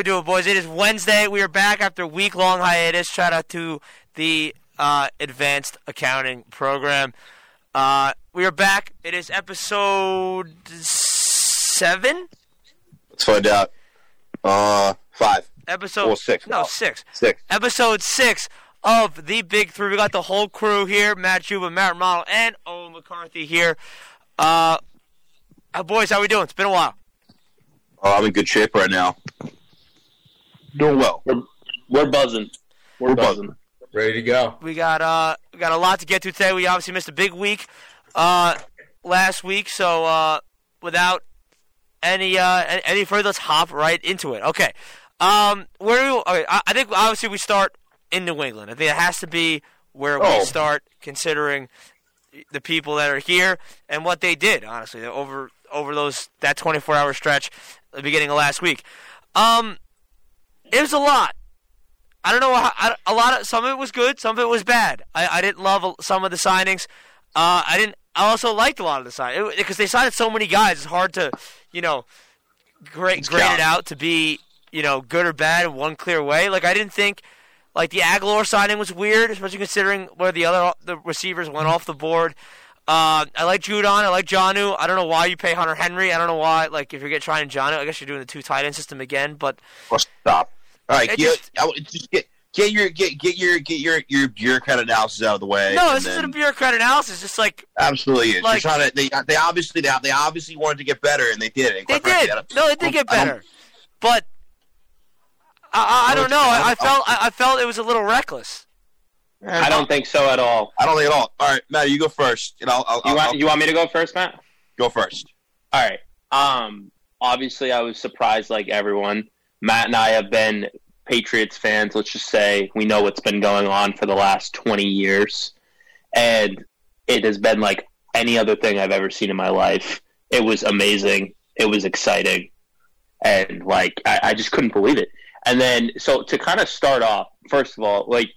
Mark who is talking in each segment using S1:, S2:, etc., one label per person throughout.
S1: we doing, boys? It is Wednesday. We are back after a week long hiatus. Shout out to the uh, advanced accounting program. Uh, we are back. It is episode seven.
S2: Let's find out. Uh, five.
S1: Episode
S2: Or six.
S1: No, six.
S2: Six.
S1: Episode six of the Big Three. We got the whole crew here: Matt Dziuba, Matt Romano, and Owen McCarthy here. Uh, uh, boys, how we doing? It's been a while.
S2: Oh, I'm in good shape right now. Doing well.
S3: We're, we're buzzing. We're,
S2: We're
S3: buzzing.
S4: Ready to go.
S1: We got uh we got a lot to get to today. We obviously missed a big week uh last week, so uh without any uh any- any further, let's hop right into it. Okay. Um where we, okay, I, I think obviously we start in New England. I think it has to be where we
S2: Oh.
S1: start considering the people that are here and what they did, honestly, over over those that 24-hour stretch the beginning of last week. Um it was a lot. I don't know. How, I, a lot of some of it was good, some of it was bad. I, I didn't love some of the signings. Uh, I didn't. I also liked a lot of the signings because they signed so many guys. It's hard to, you know, grade, grade it out to be, you know, good or bad in one clear way. Like I didn't think, like the Agholor signing was weird, especially considering where the other the receivers went off the board. Uh, I like Judon. I like Jonnu. I don't know why you pay Hunter Henry. I don't know why. Like if you're getting trying Jonnu, I guess you're doing the two tight end system again. But
S2: Oh, stop. All right, get,
S1: just-
S2: I just get get your get get your get your your bureaucrat analysis out of the way.
S1: no,
S2: and
S1: this isn't a
S2: then-
S1: bureaucrat analysis. Just like
S2: absolutely is.
S1: like-
S2: You're trying to, they they obviously they, they obviously wanted to get better and they did. And
S1: They
S2: quite frankly,
S1: did. No, they did get
S2: I
S1: better. But I, I, I don't know. I, I
S2: I
S1: felt I, I felt it was a little reckless.
S3: I don't think so at all.
S2: I don't think at all. All right, Matt, you go first, and I'll, I'll,
S3: You want
S2: I'll
S3: you want me to go first, Matt?
S2: go first.
S3: All right. Um. Obviously, I was surprised, like everyone. Matt and I have been Patriots fans. Let's just say we know what's been going on for the last twenty years, and it has been like any other thing I've ever seen in my life. It was amazing. It was exciting, and like I, I just couldn't believe it. And then, so to kind of start off, first of all, like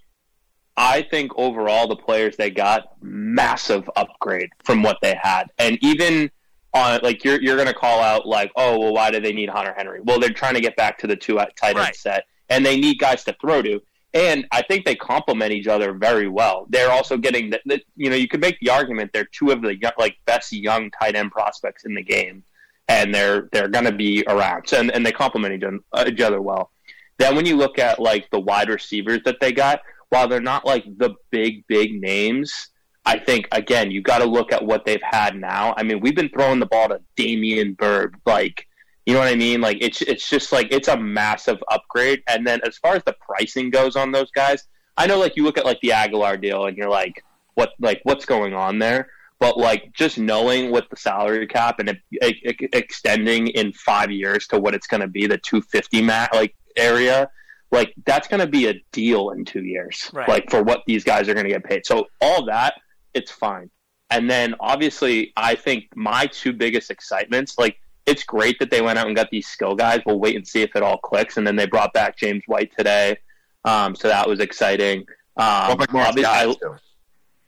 S3: I think overall the players they got massive upgrade from what they had, and even on like you're you're gonna call out like oh well why do they need Hunter Henry? Well they're trying to get back to the two tight end
S1: Right.
S3: set, and they need guys to throw to. And I think they complement each other very well. They're also getting the, the you know you could make the argument they're two of the like best young tight end prospects in the game, and they're they're going to be around. So, and, and they complement each, uh, each other well. Then when you look at like the wide receivers that they got, while they're not like the big big names, I think again you got to look at what they've had now. I mean, we've been throwing the ball to Damiere Byrd, like you know what I mean. Like it's it's just like it's a massive upgrade. And then as far as the pricing goes on those guys, I know like you look at like the Agholor deal and you're like, what like what's going on there? But like just knowing what the salary cap and it, it, it- extending in five years to what it's going to be, the 250 mat like area, like that's going to be a deal in two years,
S1: Right.
S3: like for what these guys are going to get paid. So all that, it's fine. And then obviously, I think my two biggest excitements, like it's great that they went out and got these skill guys. We'll wait and see if it all clicks. And then they brought back James White today, um, so that was exciting. Um,
S2: Go back Lawrence
S3: obvi-
S2: guys,
S3: I-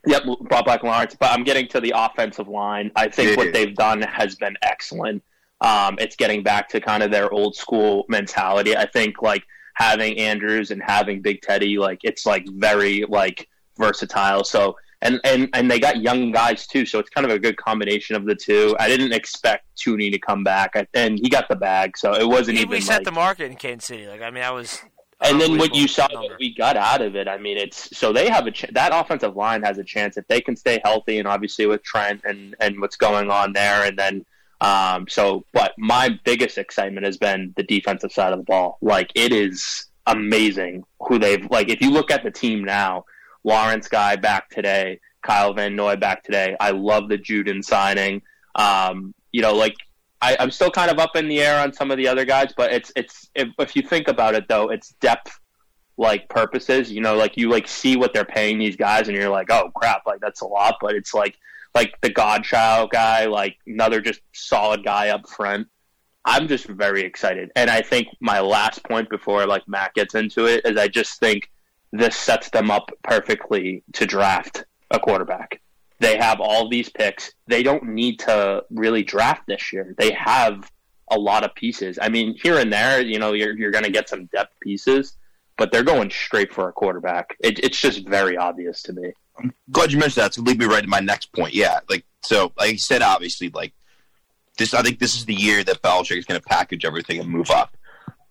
S3: Yep, brought back Lawrence, but I'm getting to the offensive line. I think what they've done has been excellent. Um, it's getting back to kind of their old school mentality. I think like having Andrews and having Big Teddy, like it's like very like versatile. So and and and they got young guys too, so it's kind of a good combination of the two. I didn't expect Thuney to come back, I, and he got the bag, so it wasn't
S1: He
S3: even
S1: reset
S3: like,
S1: the market in Kansas City. Like I mean, that was.
S3: and then what you saw what we got out of it, I mean, it's so they have a ch- that offensive line has a chance if they can stay healthy, and obviously with Trent and and what's going on there, and then um, so. But my biggest excitement has been the defensive side of the ball. Like it is amazing who they've like. If you look at the team now, Lawrence guy back today, Kyle Van Noy back today. I love the Judon signing. Um, you know, like I, I'm still kind of up in the air on some of the other guys, but it's it's if, if you think about it though, it's depth like purposes. You know, like you like see what they're paying these guys, and you're like, oh crap, like that's a lot. But it's like like the Godchaux guy, like another just solid guy up front. I'm just very excited, and I think my last point before like Matt gets into it is I just think this sets them up perfectly to draft a quarterback. They have all these picks. They don't need to really draft this year. They have a lot of pieces. I mean, here and there, you know, you're you're going to get some depth pieces, but they're going straight for a quarterback. It, it's just very obvious to me.
S2: I'm glad you mentioned that. Gonna lead me right to my next point. Yeah, like so, like you said, obviously, like this. I think this is the year that Belichick is going to package everything and move up.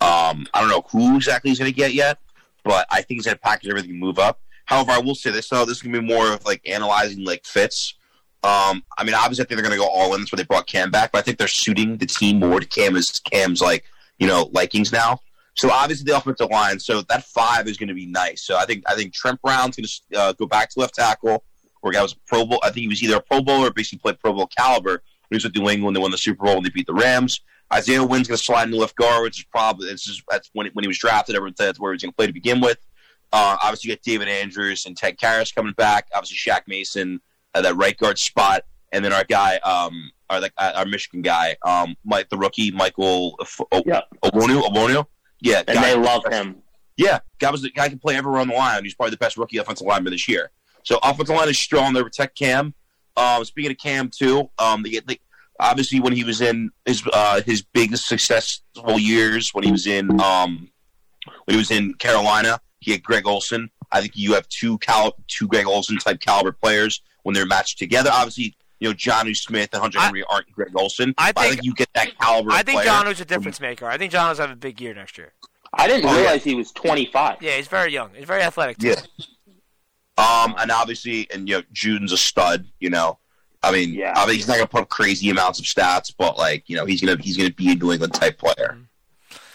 S2: Um, I don't know who exactly he's going to get yet, but I think he's going to package everything and move up. However, I will say this though, this is going to be more of like analyzing like fits. Um, I mean, obviously, I think they're going to go all in. That's why they brought Cam back, but I think they're suiting the team more to Cam's Cam's like you know likings now. So obviously the offensive line. So that five is going to be nice. So I think I think Trent Brown's going to uh, go back to left tackle. Where guy was a Pro Bowl. I think he was either a Pro Bowl or basically played Pro Bowl caliber. He was with New England. They won the Super Bowl and they beat the Rams. Isaiah Wynn's going to slide into left guard, which is probably it's just, that's when when he was drafted. Everyone said that's where he was going to play to begin with. Uh, obviously, you got David Andrews and Ted Karras coming back. Obviously, Shaq Mason at that right guard spot, and then our guy, um, our like our Michigan guy, um, Mike the rookie, Michael o-
S3: Yeah.
S2: Onwenu, Onwenu. Yeah,
S3: And they love him.
S2: yeah, guy was the guy can play everywhere on the line. He's probably the best rookie offensive lineman this year. So offensive line is strong. They protect Cam. Um, speaking of Cam too, um, they get they, obviously when he was in his uh, his biggest successful years when he was in um, when he was in Carolina, he had Greg Olsen. I think you have two cal- two Greg Olsen type caliber players when they're matched together. Obviously, you know Jonnu Smith and Hunter
S1: I-
S2: Henry aren't Greg Olsen.
S1: I
S2: but
S1: think-
S2: you get that caliber.
S1: I think
S2: Johnny's
S1: John a difference maker. I think John was have a big year next year.
S3: I didn't
S2: Oh, yeah.
S3: realize he was 25.
S1: Yeah, he's very young. He's very athletic. Too.
S2: Yeah. Um, and obviously, and you know, Judon's a stud. You know, I mean,
S3: Yeah.
S2: obviously he's not gonna put up crazy amounts of stats, but like, you know, he's gonna he's gonna be a New England type player.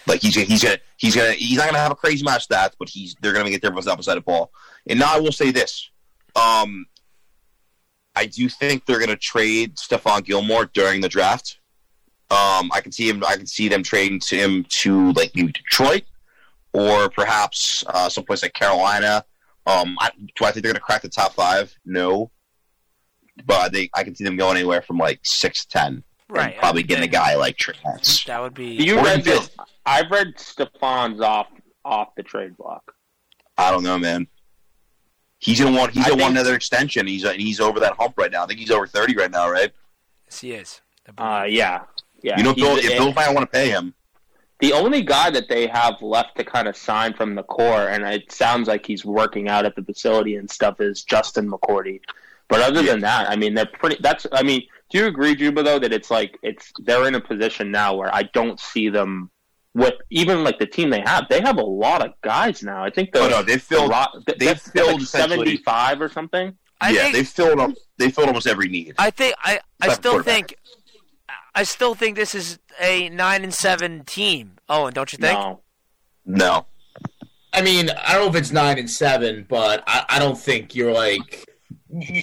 S2: Like he's gonna he's gonna he's gonna he's not gonna have a crazy amount of stats, but he's they're gonna get their most opposite of the ball. And now I will say this, um, I do think they're gonna trade Stephon Gilmore during the draft. Um, I can see him. I can see them trading to him to like maybe Detroit or perhaps uh, someplace like Carolina. Um, I, do I think they're going to crack the top five? No, but they I can see them going anywhere from like six to ten,
S1: Right.
S2: and probably getting a guy like Trey Lance.
S1: That would be.
S3: You read this? I've read Stephon's off off the trade block.
S2: I don't know, man. He's gonna want he's
S3: I
S2: gonna want another extension. He's uh, he's over that hump right now. I think he's over thirty right now, right?
S1: Yes, he is.
S3: Uh, yeah, yeah.
S2: you know, Bill,
S3: He's-
S2: if Bill might want to pay him.
S3: the only guy that they have left to kind of sign from the core, and it sounds like he's working out at the facility and stuff, is Justin McCourty. But other than that, I mean, they're pretty. That's. I mean, do you agree, Dziuba? Though that it's like it's they're in a position now where I don't see them with even like the team they have. They have a lot of guys now. I think the
S2: Oh no, they filled.
S3: the, ro-
S2: they've filled
S3: like seventy five or something.
S1: I
S2: yeah,
S1: think,
S2: they filled up. They filled almost every need.
S1: I think. I. I still think. I still think this is a nine and seven team. Owen, don't you think?
S3: No,
S2: No,
S4: I mean, I don't know if it's nine and seven, but I, I don't think you're like y-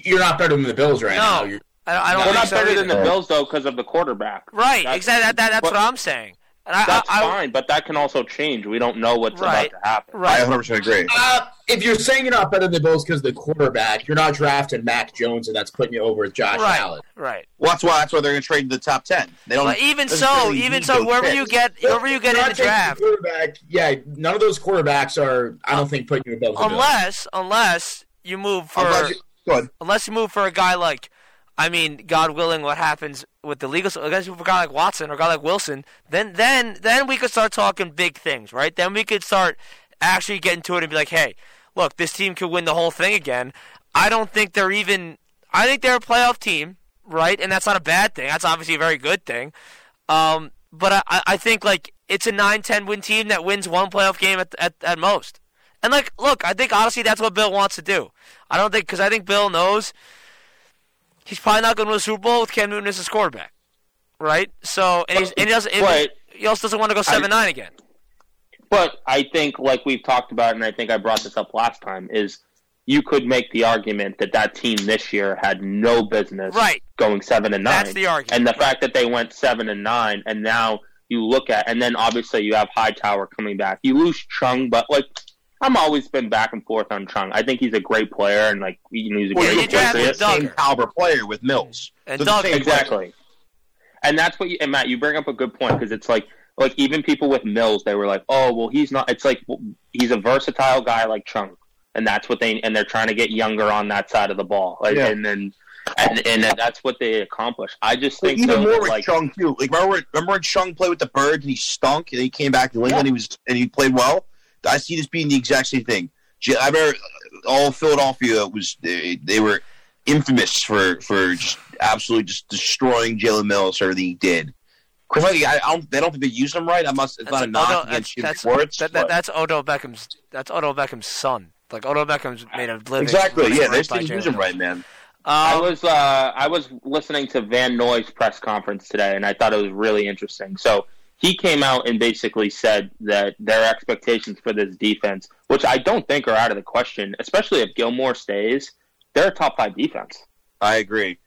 S4: you're not better than the Bills right
S1: No.
S4: now. You're,
S1: I, I don't
S3: we're not
S1: so
S3: better
S1: either.
S3: than the Bills though because of the quarterback.
S1: Right.
S3: That's-
S1: exactly. That, that, that's
S3: but-
S1: what I'm saying. And I,
S3: That's
S1: I, I,
S3: fine, but that can also change. We don't know what's
S1: Right.
S3: about to happen. Right.
S2: I
S1: Right.
S2: 100 percent agree.
S4: uh, if you're saying you're not better than the Bills because of the quarterback, you're not drafting Mac Jones, and that's putting you over with Josh
S1: Right.
S4: Allen.
S1: Right.
S2: Well, that's why that's why they're going to trade to the top ten. They don't.
S1: But even so,
S2: really
S1: even so,
S2: those
S1: wherever
S2: picks.
S1: you get, wherever you get in the
S4: taking
S1: draft,
S4: quarterback. Yeah, none of those quarterbacks are. I don't think putting you above the Bills.
S1: unless unless you move for Unless you move for a guy like, I mean, God willing, what happens with the legal? Unless you move for a guy like Watson or a guy like Wilson, then then then we could start talking big things, right? Then we could start actually getting to it and be like, hey, look, this team could win the whole thing again. I don't think they're even. I think they're a playoff team, right? And that's not a bad thing. That's obviously a very good thing. Um, but I- I, I think like it's a 9-10 win team that wins one playoff game at, at at most. And like, look, I think honestly that's what Bill wants to do. I don't think because I think Bill knows he's probably not going to win a Super Bowl with Cam Newton as his quarterback, right? So and, he's, and he doesn't.
S3: But-
S1: he also doesn't want to go seven nine again.
S3: But I think, like we've talked about, and I think I brought this up last time, is you could make the argument that that team this year had no business
S1: Right.
S3: going seven and nine.
S1: That's the argument.
S3: And the fact that they went seven and nine, and now you look at, and then obviously you have Hightower coming back. You lose Chung, but like I'm always been back and forth on Chung. I think he's a great player, and like you know, he's a
S2: Well,
S3: great
S1: drafted
S3: patriot.
S2: Same caliber player with Mills.
S1: And
S2: So the
S1: Doug-
S2: player.
S3: Exactly. And that's what you, and Matt, you bring up a good point because it's like, like even people with Mills, they were like, oh, well, he's not, it's like, well, he's a versatile guy like Chung. And that's what they, and they're trying to get younger on that side of the ball. Like,
S2: Yeah.
S3: And then, and and that's what they accomplished. I just
S2: But
S3: think
S2: even
S3: though,
S2: more with
S3: like
S2: Chung too. Like remember, remember when Chung played with the Birds and he stunk, and he came back to England.
S3: Yeah.
S2: He was and he played well. I see this being the exact same thing. J- I remember all Philadelphia was they, they were infamous for for just absolutely just destroying Jalen Mills. Everything he did. Quite frankly, I, I don't. They don't think they use him right. I must. It's not a
S1: That's-
S2: knock
S1: Odell-
S2: against Jim
S1: that's,
S2: Schwartz.
S1: that, that, that's Odell Beckham's. That's Odell Beckham's son. Like Odell Beckham's made a living.
S2: exactly.
S1: running
S2: Yeah,
S1: right
S2: they just
S1: by
S2: didn't use
S1: Jalen
S2: him right, man.
S3: I
S1: Um,
S3: was uh, I was listening to Van Noy's press conference today, and I thought it was really interesting. So he came out and basically said that their expectations for this defense, which I don't think are out of the question, especially if Gilmore stays, they're a top five defense.
S2: I agree.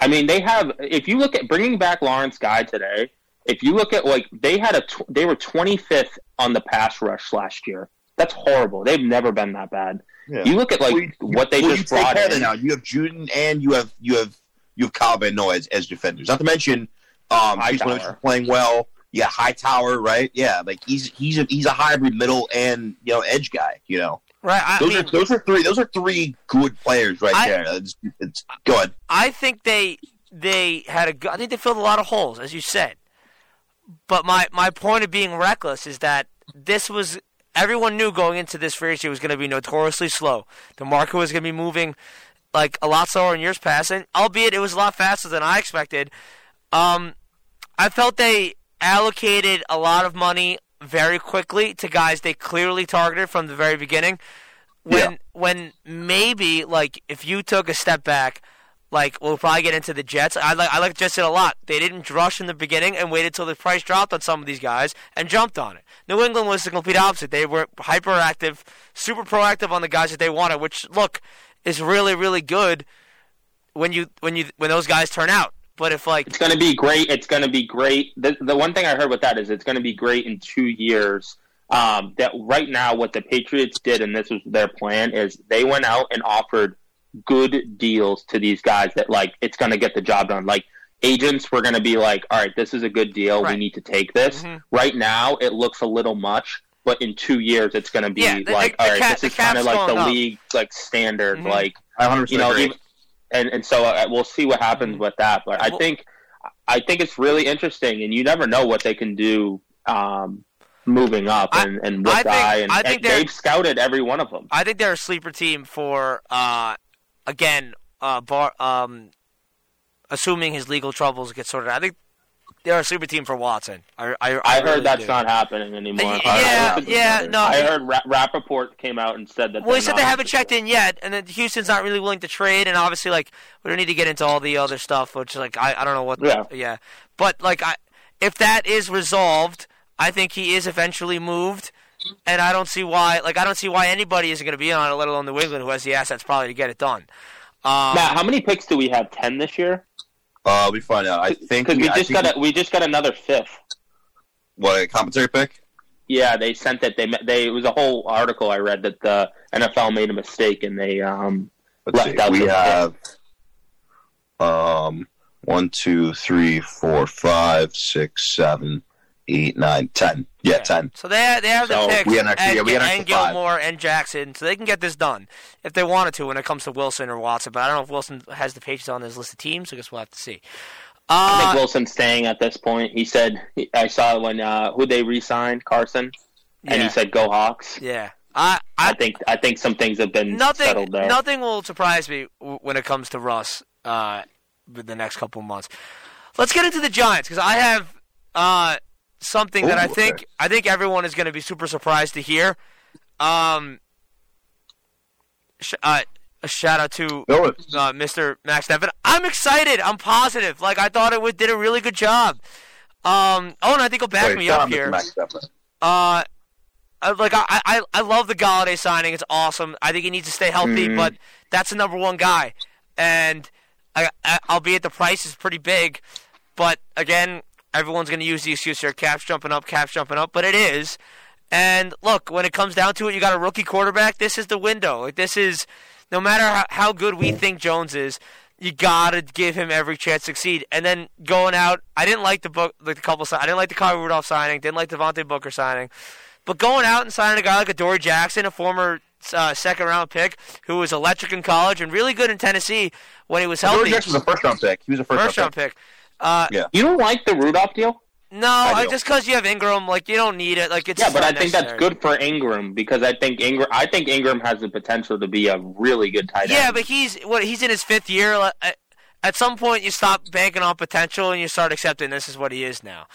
S3: I mean, they have. If you look at bringing back Lawrence Guy today, if you look at like they had a tw- they were 25th on the pass rush last year. That's horrible. They've never been that bad.
S2: Yeah.
S3: You look at like
S2: Well, you-
S3: what they
S2: well,
S3: just
S2: you
S3: brought in.
S2: now. You have Judon and you have you have you have Kyle Van Noy as, as defenders. Not to mention, um, Chase
S3: Hightower.
S2: Winovich playing well. Yeah, Hightower, right? Yeah, like he's he's a he's a hybrid middle and you know edge guy. You know,
S1: right. I,
S2: those
S1: mean,
S2: are those are three those are three good players right
S1: I-
S2: there. It's, it's go ahead.
S1: I think they they had a. go- I think they filled a lot of holes, as you said. But my my point of being reckless is that this was everyone knew going into this free agency was going to be notoriously slow. The market was going to be moving like a lot slower in years past, and albeit it was a lot faster than I expected. Um, I felt they allocated a lot of money very quickly to guys they clearly targeted from the very beginning. When
S2: Yeah.
S1: when maybe like if you took a step back, like we'll probably get into the Jets. I like I like Jets a lot. They didn't rush in the beginning and waited till the price dropped on some of these guys and jumped on it. New England was the complete opposite. They were hyperactive, super proactive on the guys that they wanted, which look is really really good when you when you when those guys turn out. But if like
S3: It's going to be great. It's going to be great. The, the one thing I heard with that is it's going to be great in two years. Um, that right now, what the Patriots did, and this was their plan, is they went out and offered good deals to these guys that like it's going to get the job done. Like agents were going to be like, all right, this is a good deal. We need to take this.
S1: Mhm.
S3: Right now, it looks a little much. But in two years, it's going to be
S1: Yeah, the-
S3: like,
S1: the
S3: all right,
S1: cap-
S3: this
S1: the
S3: is kind of like the
S1: up.
S3: league like standard.
S1: Mhm.
S3: Like
S2: I 100
S3: you know,
S2: agree.
S3: even, and and so uh, we'll see what happens
S1: Mhm.
S3: with that. But I think I think it's really interesting, and you never know what they can do um, moving up
S1: I-
S3: and and
S1: I
S3: what
S1: think-
S3: guy. And,
S1: I think
S3: and they've scouted every one of them.
S1: I think they're a sleeper team for uh, again, uh, bar, um, assuming his legal troubles get sorted. out. I think they're a super team for Watson. I, I, I,
S3: I
S1: really
S3: heard that's
S1: do.
S3: not happening anymore.
S1: Yeah, yeah, no,
S3: I heard Ra- Rapoport came out and said that.
S1: Well, he said they haven't checked in yet, and then Houston's not really willing to trade, and obviously, like, we don't need to get into all the other stuff, which, like, I, I don't know what.
S3: Yeah.
S1: yeah. But like, I, if that is resolved, I think he is eventually moved, and I don't see why. Like, I don't see why anybody isn't going to be on it, let alone New England, who has the assets probably to get it done. Um,
S3: Matt, how many picks do we have? Ten this year?
S2: Uh, we find out. I think
S3: Because we
S2: I
S3: just got a, we just got another fifth.
S2: what a commentary pick.
S3: Yeah, they sent it. They they it was a whole article I read that the NFL made a mistake and they um
S2: Let's
S3: Left
S2: see.
S3: out
S2: We have um one, two, three, four, five, six, seven, eight, nine, ten. Yeah, ten.
S1: So they they have the
S3: So
S1: picks
S2: we had an extra-
S1: and,
S2: yeah, we had an
S1: and
S2: extra five.
S1: Gilmore and Jackson, so they can get this done if they wanted to when it comes to Wilson or Watson. But I don't know if Wilson has the Patriots on his list of teams. So I guess we'll have to see.
S3: I think
S1: Uh,
S3: Wilson's staying at this point. He said I saw when uh who they re-signed Carson, and
S1: yeah,
S3: he said go Hawks.
S1: yeah. I,
S3: I
S1: I
S3: think I think some things have been
S1: nothing
S3: settled there.
S1: nothing will surprise me w- when it comes to Russ uh, with the next couple of months. Let's get into the Giants because I have uh, something that I think
S2: okay.
S1: I think everyone is going to be super surprised to hear. Um, sh- uh, a shout out to uh, Mr. Max Nevin. I'm excited. I'm positive. Like I thought it would, did a really good job. Um, oh, and I think he'll back
S2: Wait,
S1: me up here. Uh, I- like I, I, I love the Golladay signing. It's awesome. I think he needs to stay healthy,
S3: Mhm.
S1: but that's the number one guy. And I, I, albeit the price is pretty big, but again, everyone's going to use the excuse here: caps jumping up, caps jumping up. But it is. And look, when it comes down to it, you got a rookie quarterback. This is the window. Like this is, no matter how, how good we think Jones is, you gotta give him every chance to succeed. And then going out, I didn't like the book, like the couple. I didn't like the Kyle Rudolph signing. Didn't like Devontae Booker signing. But going out and signing a guy like Adoree' Jackson, a former uh, second round pick who was electric in college and really good in Tennessee when he was healthy.
S2: Jackson was a first round pick. He was a first,
S1: First round pick. Uh,
S2: Yeah.
S3: You don't like the Rudolph deal?
S1: no,
S2: I
S1: I just because you have Engram, like you don't need it. Like it's
S3: Yeah, but I think that's good for Engram because I think Engram. I think Engram has the potential to be a really good tight end.
S1: Yeah, but he's what he's in his fifth year. At, at some point, you stop banking on potential and you start accepting this is what he is now.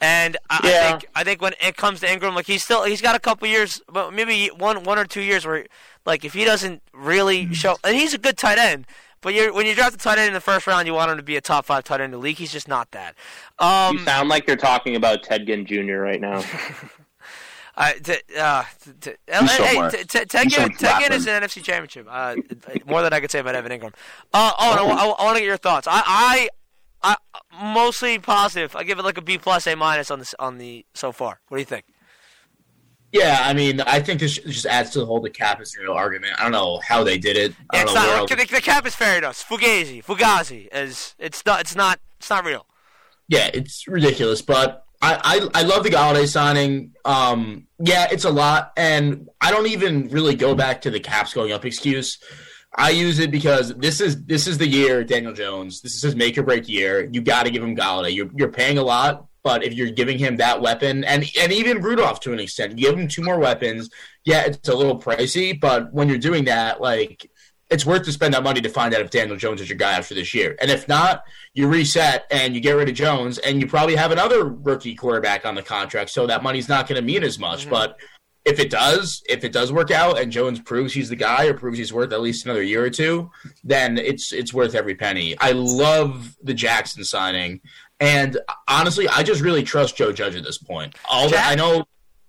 S1: And I, I
S3: Yeah.
S1: think I think when it comes to Engram, like he's still he's got a couple years, but maybe one one or two years where like if he doesn't really show, and he's a good tight end. But you're, when you draft a tight end in the first round, you want him to be a top five tight end in the league. He's just not that. Um,
S3: you sound like you're talking about Ted Ginn Jr. right now.
S1: I, t- uh, t- t- hey,
S2: somewhere.
S1: t- t- Tegan,
S2: some
S1: Tegan is an NFC Championship. Uh, more than I could say about Evan Engram. Uh, oh, and I, want to get your thoughts. I, I, I, mostly positive. I give it like a B plus, A minus on the on the so far. What do you think?
S4: Yeah, I mean, I think this just adds to the whole the cap is real argument. I don't know how they did it. I don't
S1: It's
S4: know
S1: not the, the cap is fairy dust. Fugazi, Fugazi is it's not it's not it's not real.
S4: Yeah, it's ridiculous, but I, I I love the Golladay signing. Um, yeah, it's a lot, and I don't even really go back to the caps going up excuse. I use it because this is this is the year Daniel Jones. This is his make or break year. You got to give him Golladay. You're you're paying a lot, but if you're giving him that weapon, and and even Rudolph to an extent, give him two more weapons. Yeah, it's a little pricey, but when you're doing that, like it's worth to spend that money to find out if Daniel Jones is your guy after this year. And if not, you reset and you get rid of Jones, and you probably have another rookie quarterback on the contract, so that money's not going to mean as much. Mm-hmm. But if it does, if it does work out, and Jones proves he's the guy or proves he's worth at least another year or two, then it's it's worth every penny. I love the Jackson signing, and honestly, I just really trust Joe Judge at this point. That I know.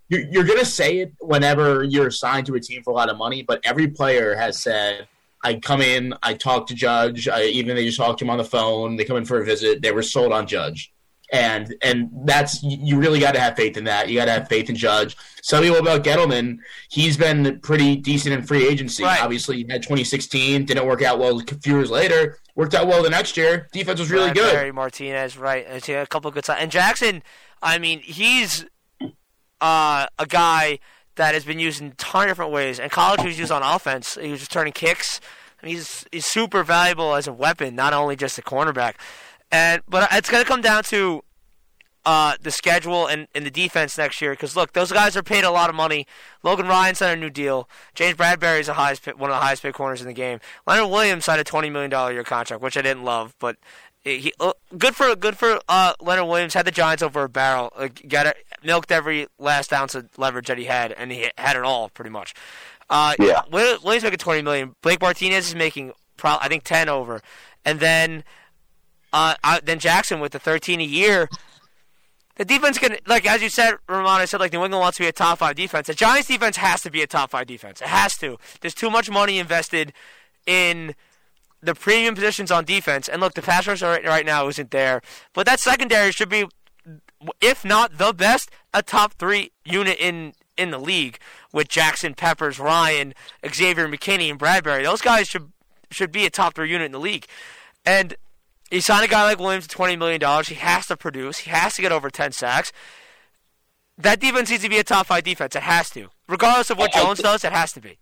S4: You're, you're going to say it whenever you're assigned to a team for a lot of money, but every player has said, I come in, I talk to Judge. I, even they just talk to him on the phone. They come in for a visit. They were sold on Judge, and and that's you really got to have faith in that. You got to have faith in Judge. Some people about Gettleman, he's been pretty decent in free agency.
S1: Right.
S4: Obviously, he had 2016, didn't work out well. A few years later, worked out well the next year. Defense was really good.
S1: Barry Martinez, right? And a couple of good signs. And Jackson, I mean, he's uh, a guy that has been used in a ton of different ways. In college, he was used on offense. He was returning kicks. I mean, he's he's super valuable as a weapon, not only just a cornerback. And but it's going to come down to uh, the schedule and, and the defense next year. Because look, those guys are paid a lot of money. Logan Ryan signed a new deal. James Bradberry is the highest one of the highest paid corners in the game. Leonard Williams signed a twenty million dollar year contract, which I didn't love, but he uh, good for good for uh, Leonard Williams. Had the Giants over a barrel. Uh, got it, milked every last ounce of leverage that he had, and he had it all pretty much. Uh,
S2: Yeah.
S1: Will- Williams making twenty million. Blake Martinez is making pro- I think ten over, and then uh, then Jackson with the thirteen a year. The defense can, like as you said, Ramon. I said like New England wants to be a top five defense. The Giants defense has to be a top five defense. It has to. There's too much money invested in the premium positions on defense. And look, the pass rush right, right now isn't there, but that secondary should be, if not the best, a top three unit in in the league with Jackson, Peppers, Ryan, Xavier McKinney, and Bradberry. Those guys should should be a top three unit in the league. And you signed a guy like Williams to twenty million dollars. He has to produce. He has to get over ten sacks. That defense needs to be a top five defense. It has to, regardless of what
S3: I- I
S1: Jones does. It has to be.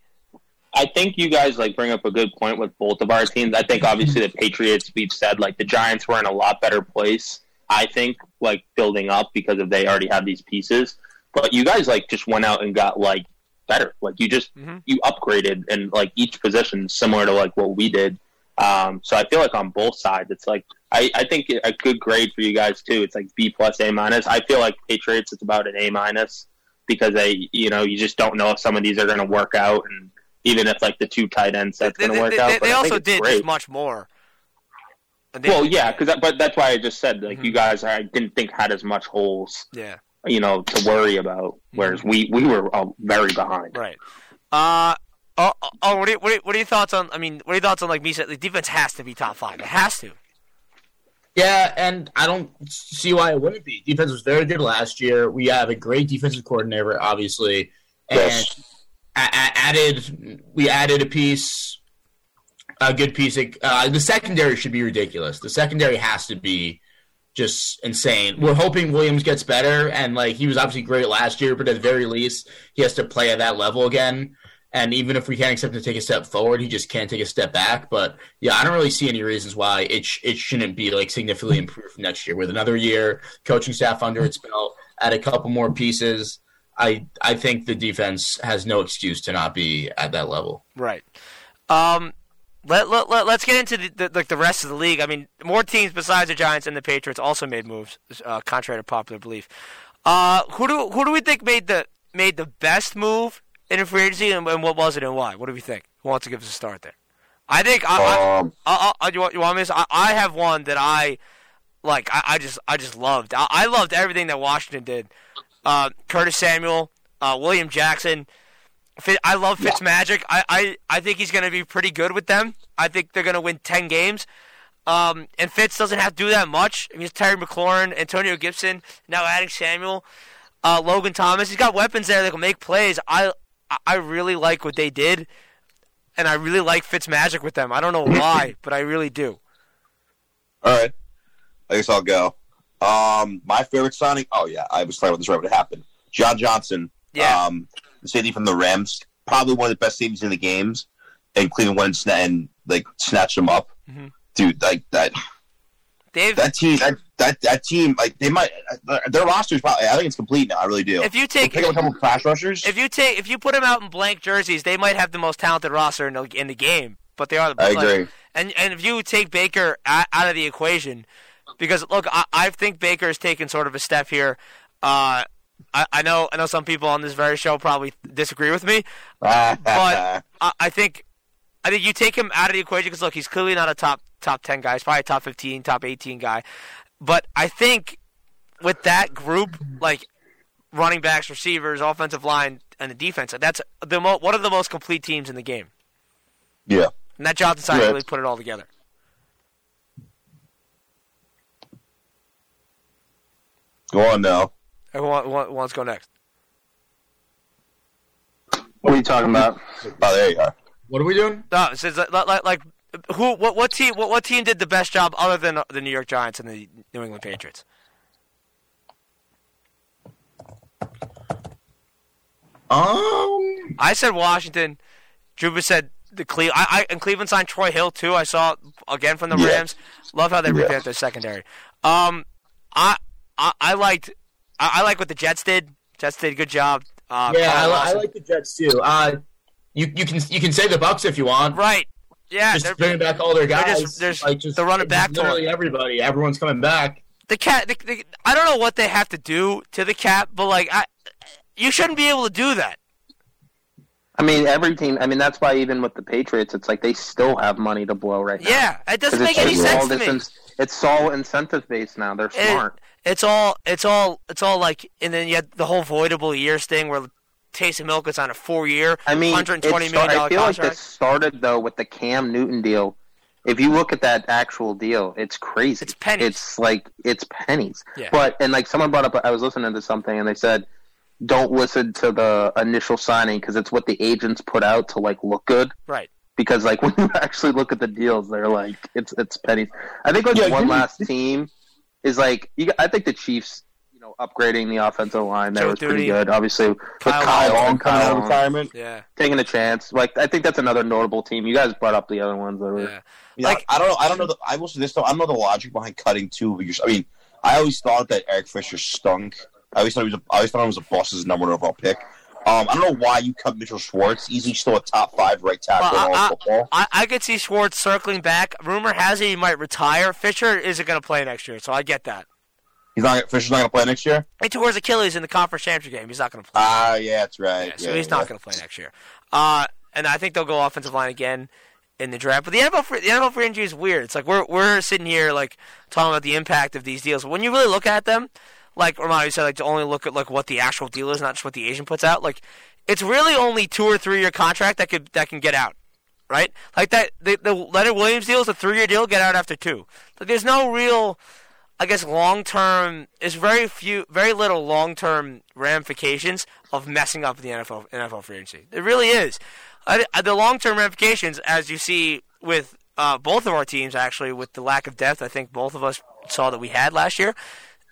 S3: I think you guys like bring up a good point with both of our teams. I think obviously the Patriots, we've said like the Giants were in a lot better place. I think like building up because of they already have these pieces. But you guys like just went out and got like better. Like you just
S1: Mhm.
S3: you upgraded and like each position similar to like what we did. Um, so I feel like on both sides, it's like I, I think a good grade for you guys too. It's like B plus A minus. I feel like Patriots it's about an A minus because they you know you just don't know if some of these are going to work out and even if like the two tight ends that's going to work
S1: they-
S3: out.
S1: they-
S3: but
S1: they also did
S3: great.
S1: just much more.
S3: Well, yeah, because but that's why I just said like
S1: Mhm.
S3: you guys I didn't think had as much holes
S1: yeah,
S3: you know to worry about, whereas
S1: Mm-hmm.
S3: we we were uh, very behind.
S1: right. Uh, oh, oh, oh, what are, what, are, what are your thoughts on? I mean, what are your thoughts on like me? The defense has to be top five. It has to.
S4: Yeah, and I don't see why it wouldn't be. Defense was very good last year. We have a great defensive coordinator, obviously, and
S2: Yes.
S4: a- a- added we added a piece, a good piece. Uh, the secondary should be ridiculous. The secondary has to be just insane. We're hoping Williams gets better, and like he was obviously great last year, but at the very least, he has to play at that level again. And even if we can't accept to take a step forward, he just can't take a step back. But yeah, I don't really see any reasons why it sh- it shouldn't be like significantly improved next year with another year coaching staff under its belt, add a couple more pieces. I I think the defense has no excuse to not be at that level.
S1: Right. Um, let, let, let, us get into the, the, like the rest of the league. I mean, more teams besides the Giants and the Patriots also made moves, uh, contrary to popular belief. Uh, who do who do we think made the made the best move in free agency, and, and, what was it, and why? What do we think? Who wants to give us a start there? I think I, um, I, I, I, you, want, you want me to? I, I have one that I like. I, I just I just loved. I, I loved everything that Washington did. Uh, Curtis Samuel, uh, William Jackson. I love Fitzmagic. I, I, I think he's going to be pretty good with them. I think they're going to win 10 games. Um, and Fitz doesn't have to do that much. I mean, he's Terry McLaurin, Antonio Gibson, now adding Samuel, uh, Logan Thomas. He's got weapons there that can make plays. I I really like what they did, and I really like Fitz Magic with them. I don't know why, but I really do.
S2: All right, I guess I'll go. Um, my favorite signing. Oh yeah, I was talking about this right when it happened. John Johnson.
S1: Yeah.
S2: Um, the safety from the Rams, probably one of the best safeties in the games, and Cleveland went and, and like snatched him up.
S1: Mm-hmm.
S2: Dude, like that.
S1: Dave,
S2: that team, that, that that team, like they might, their roster's probably. I think it's complete now. I really do.
S1: If you take,
S2: pick up a couple of pass rushers,
S1: if you take, if you put them out in blank jerseys, they might have the most talented roster in the, in the game. But they are the.
S2: I agree.
S1: and and if you take Baker out, out of the equation, because look, I, I think Baker has taken sort of a step here. Uh, I, I know I know some people on this very show probably disagree with me, but I, I think I think you take him out of the equation because look, he's clearly not a top top ten guy. He's probably a top fifteen, top eighteen guy. But I think with that group, like running backs, receivers, offensive line, and the defense, that's the mo- one of the most complete teams in the game.
S2: Yeah,
S1: and that Jonathan side yeah. really put it all together.
S2: Go on now.
S1: Who wants to go next?
S3: What are you talking about?
S2: Oh, there you are.
S4: What are we doing?
S1: No, it says like, like, like who what what team what, what team did the best job other than the New York Giants and the New England Patriots?
S4: Um,
S1: I said Washington. Dziuba said the Cle- I, I and Cleveland signed Troy Hill too. I saw again from the
S2: Yeah.
S1: Rams. Love how they
S2: Yeah.
S1: revamped their secondary. Um, I I, I liked I, I like what the Jets did. Jets did a good job. Uh,
S4: yeah, I, I like the Jets too. Uh, you you can you can say the Bucks if you want.
S1: right. Yeah,
S4: just
S1: they're-
S4: bringing back all their
S1: they're
S4: guys.
S1: just- there's-
S4: like just
S1: they're running back to
S4: literally everybody. Everyone's coming back.
S1: the cat. The, the, I don't know what they have to do to the cap, but like I, you shouldn't be able to do that.
S3: I mean, every team. I mean, that's why even with the Patriots, it's like they still have money to blow right now.
S1: Yeah, it doesn't make any sense to me.
S3: in- it's all incentive based now. They're smart.
S1: It's all it's all it's all like, and then you had the whole voidable years thing where Taysom Hill gets on a four year,
S3: I mean,
S1: hundred
S3: it
S1: twenty
S3: start-
S1: million
S3: I
S1: dollar
S3: feel like
S1: contract.
S3: this started though with the Cam Newton deal. If you look at that actual deal, it's crazy.
S1: It's pennies.
S3: It's like it's pennies.
S1: Yeah.
S3: But and like someone brought up, I was listening to something and they said, don't listen to the initial signing because it's what the agents put out to like look good.
S1: right.
S3: Because like when you actually look at the deals, they're like it's it's pennies. I think like
S2: Yeah,
S3: one last team is like you, I think the Chiefs. You know, upgrading the offensive line there
S1: Joe
S3: was pretty good. Obviously, with
S1: Kyle
S3: Kyle,
S1: Long
S3: Long,
S2: coming out
S3: Kyle
S2: of retirement.
S1: Yeah,
S3: taking a chance. Like I think that's another notable team. You guys brought up the other ones that were.
S1: yeah.
S2: Yeah,
S1: Like-
S2: I don't know. I don't know. The, I will say this though. I don't know the logic behind cutting two of your. I mean, I always thought that Eric Fisher stunk. I always thought he was. A, I always thought he was a boss's number one overall pick. Um, I don't know why you cut Mitchell Schwartz. Easily still a top five right tackle
S1: Well,
S2: in all
S1: I-
S2: of football.
S1: I, I could see Schwartz circling back. Rumor has it he might retire. Fisher isn't going to play next year, so I get that.
S2: He's not. Fisher's not going to play next year.
S1: He tore his Achilles in the conference championship game. He's not going to play.
S2: Ah, yeah, that's right.
S1: Yeah, so
S2: Yeah,
S1: he's
S2: yeah.
S1: not going to play next year. Uh, and I think they'll go offensive line again in the draft. But the NFL free, the NFL free agency is weird. It's like we're we're sitting here like talking about the impact of these deals. When you really look at them, like Romano said, like to only look at like what the actual deal is, not just what the agent puts out. Like it's really only two or three year contract that could that can get out. Right, like that. The, the Leonard Williams deal is a three-year deal. Get out after two. Like, there's no real, I guess, long-term. There's very few, very little long-term ramifications of messing up the NFL NFL free agency. There really is. I, I- the long-term ramifications, as you see with uh, both of our teams, actually, with the lack of depth, I think both of us saw that we had last year,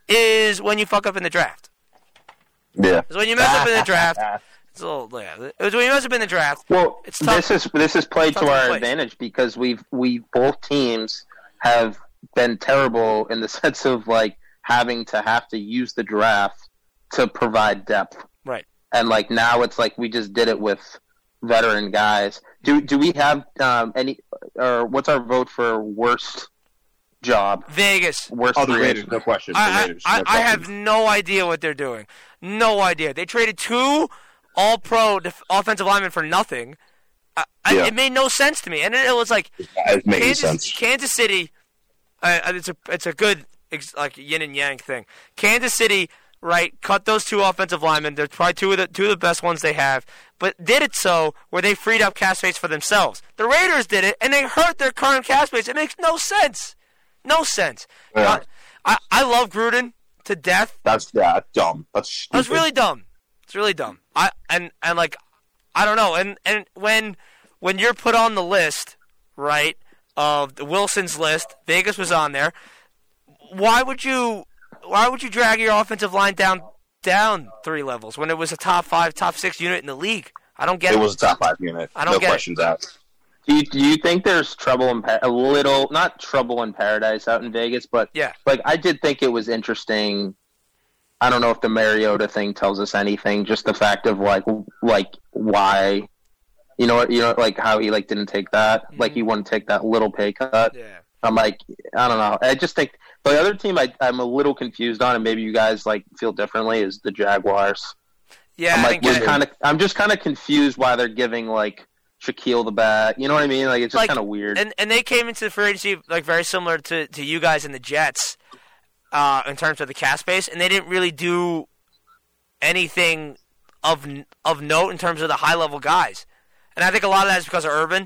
S1: is when you fuck up in the draft.
S2: Yeah.
S1: Is when you mess up in the draft. It's a little, yeah. It, was, it must have been the draft.
S3: Well,
S1: It's tough.
S3: this is this is played to
S1: to
S3: our
S1: play.
S3: advantage because we've we both teams have been terrible in the sense of like having to have to use the draft to provide depth.
S1: Right.
S3: And like now it's like we just did it with veteran guys. Do do we have um, any or what's our vote for worst job?
S1: Vegas.
S3: Worst
S2: Oh, the Raiders, no question.
S1: I, I,
S2: Raiders,
S1: I,
S2: no
S1: I have no idea what they're doing. No idea. They traded two all pro def- offensive linemen for nothing. I, I,
S2: Yeah.
S1: it made no sense to me. And it was like
S2: It's making
S1: Kansas,
S2: sense.
S1: Kansas City, uh, it's a it's a good like yin and yang thing. Kansas City, right? Cut those two offensive linemen. They're probably two of the two of the best ones they have, but did it so where they freed up cap space for themselves. The Raiders did it, and they hurt their current cap space. It makes no sense. No sense.
S2: Yeah.
S1: I, I love Gruden to death.
S2: That's yeah, dumb. That's stupid.
S1: That's really dumb. It's really dumb. I and and like I don't know. And and when when you're put on the list, right, of the Wilson's list, Vegas was on there. Why would you why would you drag your offensive line down down three levels when it was a top five, top six unit in the league? I don't get
S2: It
S1: it.
S2: was a top five unit.
S1: I don't
S2: no
S1: get it.
S2: questions asked.
S3: Do you, do you think there's trouble in a little not trouble in paradise out in Vegas, but
S1: Yeah.
S3: like I did think it was interesting. I don't know if the Mariota thing tells us anything. Just the fact of like like why, you know what you know like how he like didn't take that like he wouldn't take that little pay cut.
S1: Yeah.
S3: I'm like I don't know. I just think the other team I, I'm a little confused on, and maybe you guys like feel differently is the Jaguars.
S1: Yeah,
S3: I'm like just kind of I'm just kind of confused why they're giving like Shaquill the bat. You know what I mean? Like it's just
S1: Like,
S3: kind of weird.
S1: and and they came into the free agency like very similar to, to you guys and the Jets, uh, in terms of the cap space, and they didn't really do anything of of note in terms of the high level guys. And I think a lot of that is because of Urban.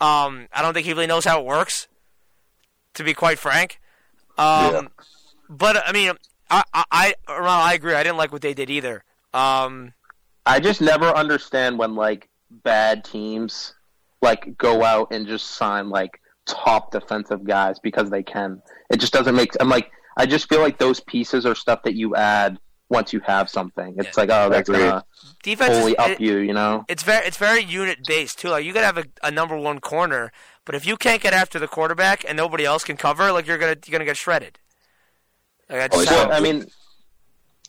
S1: Um, I don't think he really knows how it works, to be quite frank. Um,
S2: Yeah.
S1: But I mean, I I I, Ron, I agree. I didn't like what they did either. Um,
S3: I just never understand when like bad teams like go out and just sign like top defensive guys because they can. It just doesn't make. I'm like I just feel like those pieces are stuff that you add once you have something. It's like oh that's
S2: Agreed.
S3: gonna
S1: defense
S3: fully
S1: is,
S3: up
S1: it-
S3: you. You know.
S1: it's very it's very unit based too. Like you gotta have a, a number one corner, but if you can't get after the quarterback and nobody else can cover, like you're gonna you're gonna get shredded. Like I
S2: Oh,
S1: just
S2: yeah.
S1: have-
S3: Well, I mean.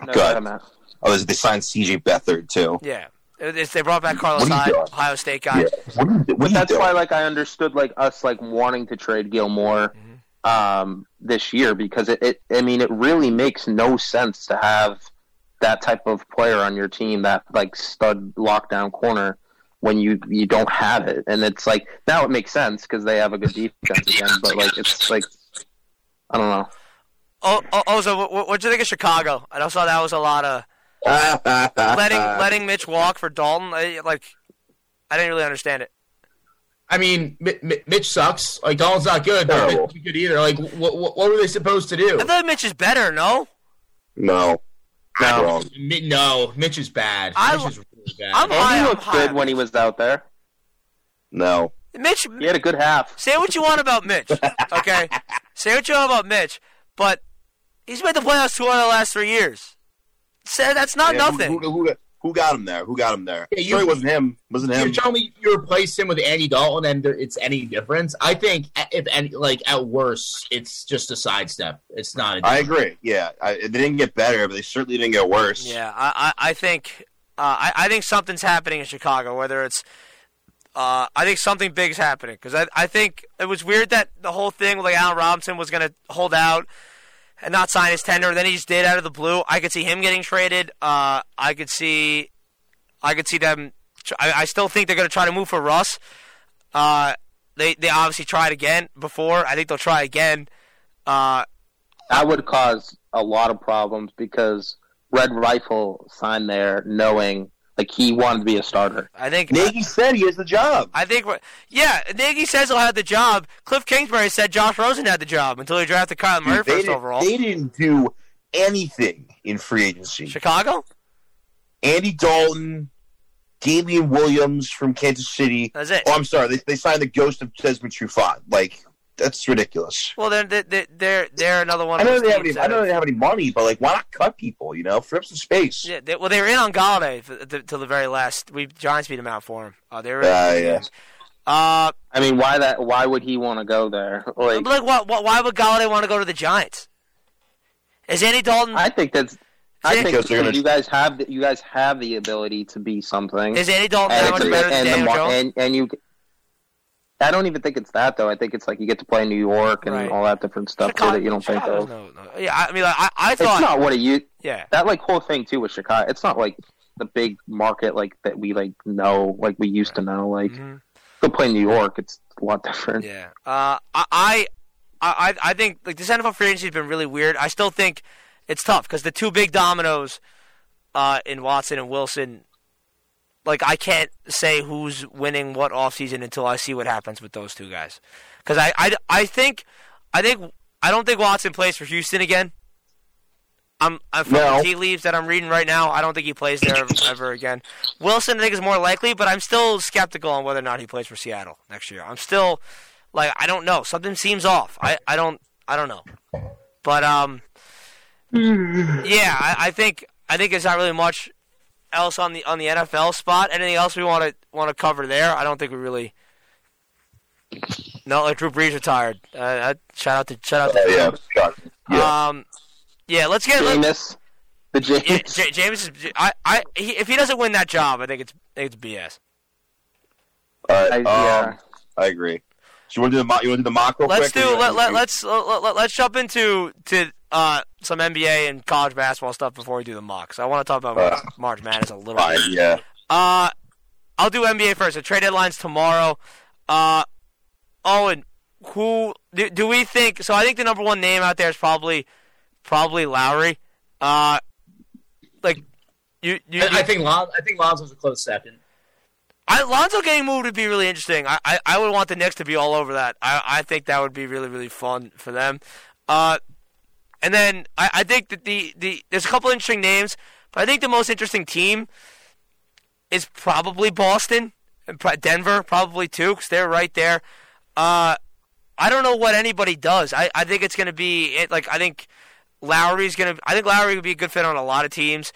S3: No,
S2: Good.
S3: go ahead,
S2: Oh, they signed CJ Beathard too.
S1: yeah, It's- they brought back Carlos
S2: What are you
S1: Hyde. Ohio State guy.
S2: Yeah. What you, what
S3: But that's
S2: doing?
S3: why like I understood like us like wanting to trade Gilmore
S1: Mm-hmm.
S3: Um, this year because it, it I mean it really makes no sense to have that type of player on your team that like stud lockdown corner when you you don't have it and it's like now it makes sense because they have a good defense again but like it's like I don't know
S1: Oh, oh, oh so what what do you think of Chicago? I saw that was a lot of letting letting Mitch walk for Dalton. I, like I didn't really understand it.
S4: I mean, Mi- Mi- Mitch sucks. Like Dalton's not good, but Mitch is good either. Like, what, what, what were they supposed to do?
S1: I thought Mitch is better. No,
S2: no.
S3: No.
S4: No, Mitch is bad.
S1: I-
S4: Mitch is really bad.
S1: I'm-
S3: and
S1: high
S3: he
S1: on-
S3: looked
S1: high
S3: good when he was out there
S2: No.
S1: Mitch.
S3: he had a good half
S1: Say what you want about Mitch, okay? Say what you want about Mitch, but he's made the playoffs two out of the last three years. Say that's not
S2: Yeah,
S1: nothing.
S2: Who, who, who, who got him there? Who got him there?
S4: Yeah, you-
S2: sure, it wasn't him. Wasn't him.
S4: You're
S2: him.
S4: telling me you replace him with Andy Dalton and there, it's any difference? I think if any, like at worst, it's just a sidestep. It's not. A
S2: I agree. Yeah, I, they didn't get better, but they certainly didn't get worse.
S1: Yeah, I, I, I think uh, I, I think something's happening in Chicago. Whether it's uh, I think something big's happening because I, I think it was weird that the whole thing with like Allen Robinson was going to hold out and not sign his tender. Then he just did out of the blue. I could see him getting traded. Uh, I could see, I could see them. I, I still think they're going to try to move for Russ. Uh, they they obviously tried again before. I think they'll try again. Uh,
S3: that would cause a lot of problems because Red Rifle signed there knowing like he wanted to be a starter.
S1: I think
S2: Nagy said he has the job.
S1: I think, we're- yeah, Nagy says he'll have the job. Cliff Kingsbury said Josh Rosen had the job until he drafted Kyler Murray
S2: Dude, they,
S1: first
S2: didn't,
S1: overall.
S2: they didn't do anything in free agency.
S1: Chicago?
S2: Andy Dalton, Damien Williams from Kansas City.
S1: That's it.
S2: Oh, I'm sorry. They, they signed the ghost of Desmond Trufant. Like, that's ridiculous.
S1: Well, they're they're they're, they're another one.
S2: I
S1: of
S2: know they have any, I
S1: that
S2: know they have any money, but like, why not cut people? You know, free up some space.
S1: Yeah, they, well, they were in on Golladay f- till the very last. We Giants beat him out for him. Uh, they were. in-
S2: Ah, yeah.
S1: Uh,
S3: I mean, why that? Why would he want to go there? Like,
S1: but, like, what, what, why would Golladay want to go to the Giants? Is Andy Dalton?
S3: I think that's. I think
S2: Because they're gonna-
S3: you guys have the, you guys have the ability to be something,
S1: is Andy Dalton that
S3: and,
S1: much
S3: it's-
S1: better than
S3: and, the
S1: Daniel
S3: mar-
S1: Jones?
S3: and and you. I don't even think it's that though. I think it's like you get to play in New York and
S1: Right.
S3: all that different stuff too
S1: Chicago-
S3: that you don't think
S1: Chicago's
S3: of.
S1: No, no. Yeah, I mean, like, I, I
S3: It's not what it you
S1: yeah,
S3: that like whole thing too with Chicago. It's not like the big market like that we like know like we used to know. Like
S1: Mhm.
S3: go play in New York, it's a lot different.
S1: yeah. Uh, I, I, I, I think like this NFL free agency has been really weird. I still think it's tough because the two big dominoes uh, in Watson and Wilson. Like I can't say who's winning what offseason until I see what happens with those two guys. Because I, I, I think, I think, I don't think Watson plays for Houston again. I'm, I'm from
S3: No.
S1: the tea leaves that I'm reading right now. I don't think he plays there ever, ever again. Wilson, I think, is more likely, but I'm still skeptical on whether or not he plays for Seattle next year. I'm still like I don't know. Something seems off. I, I don't I don't know. But um, yeah, I, I think I think it's not really much else on the on the NFL spot. Anything else we want to want to cover there? I don't think we really. No, like Drew Brees retired. Uh, uh, shout out to shout out to
S2: Oh, yeah, shocking. yeah.
S1: um, yeah. Let's get let,
S3: Jameis, the
S1: yeah,
S3: James.
S1: J- James. Is, I, I, he, if he doesn't win that job, I think it's, I think it's BS.
S2: All right,
S3: I-
S2: um,
S3: yeah.
S2: I agree. So you want to do the mock? You want to do the mock real
S1: Let's
S2: quick?
S1: do
S2: or-
S1: let, let, let's let, let, let's jump into to uh, some NBA and college basketball stuff before we do the mocks. I want to talk about
S2: Uh,
S1: March Madness a little
S2: Fine,
S1: bit.
S2: yeah.
S1: Uh, I'll do NBA first. The trade deadline's tomorrow. Uh, Owen, who do, do we think? So I think the number one name out there is probably probably Lowry. Uh, like you, you,
S4: I, I think Lon, I think Lonzo's a close second.
S1: I, Lonzo getting moved would be really interesting. I, I, I would want the Knicks to be all over that. I, I think that would be really, really fun for them. Uh, and then I, I think that the, the there's a couple interesting names, but I think the most interesting team is probably Boston and Denver, probably too, because they're right there. Uh, I don't know what anybody does. I, I think it's going to be it, like I think Lowry's going to. I think Lowry would be a good fit on a lot of teams.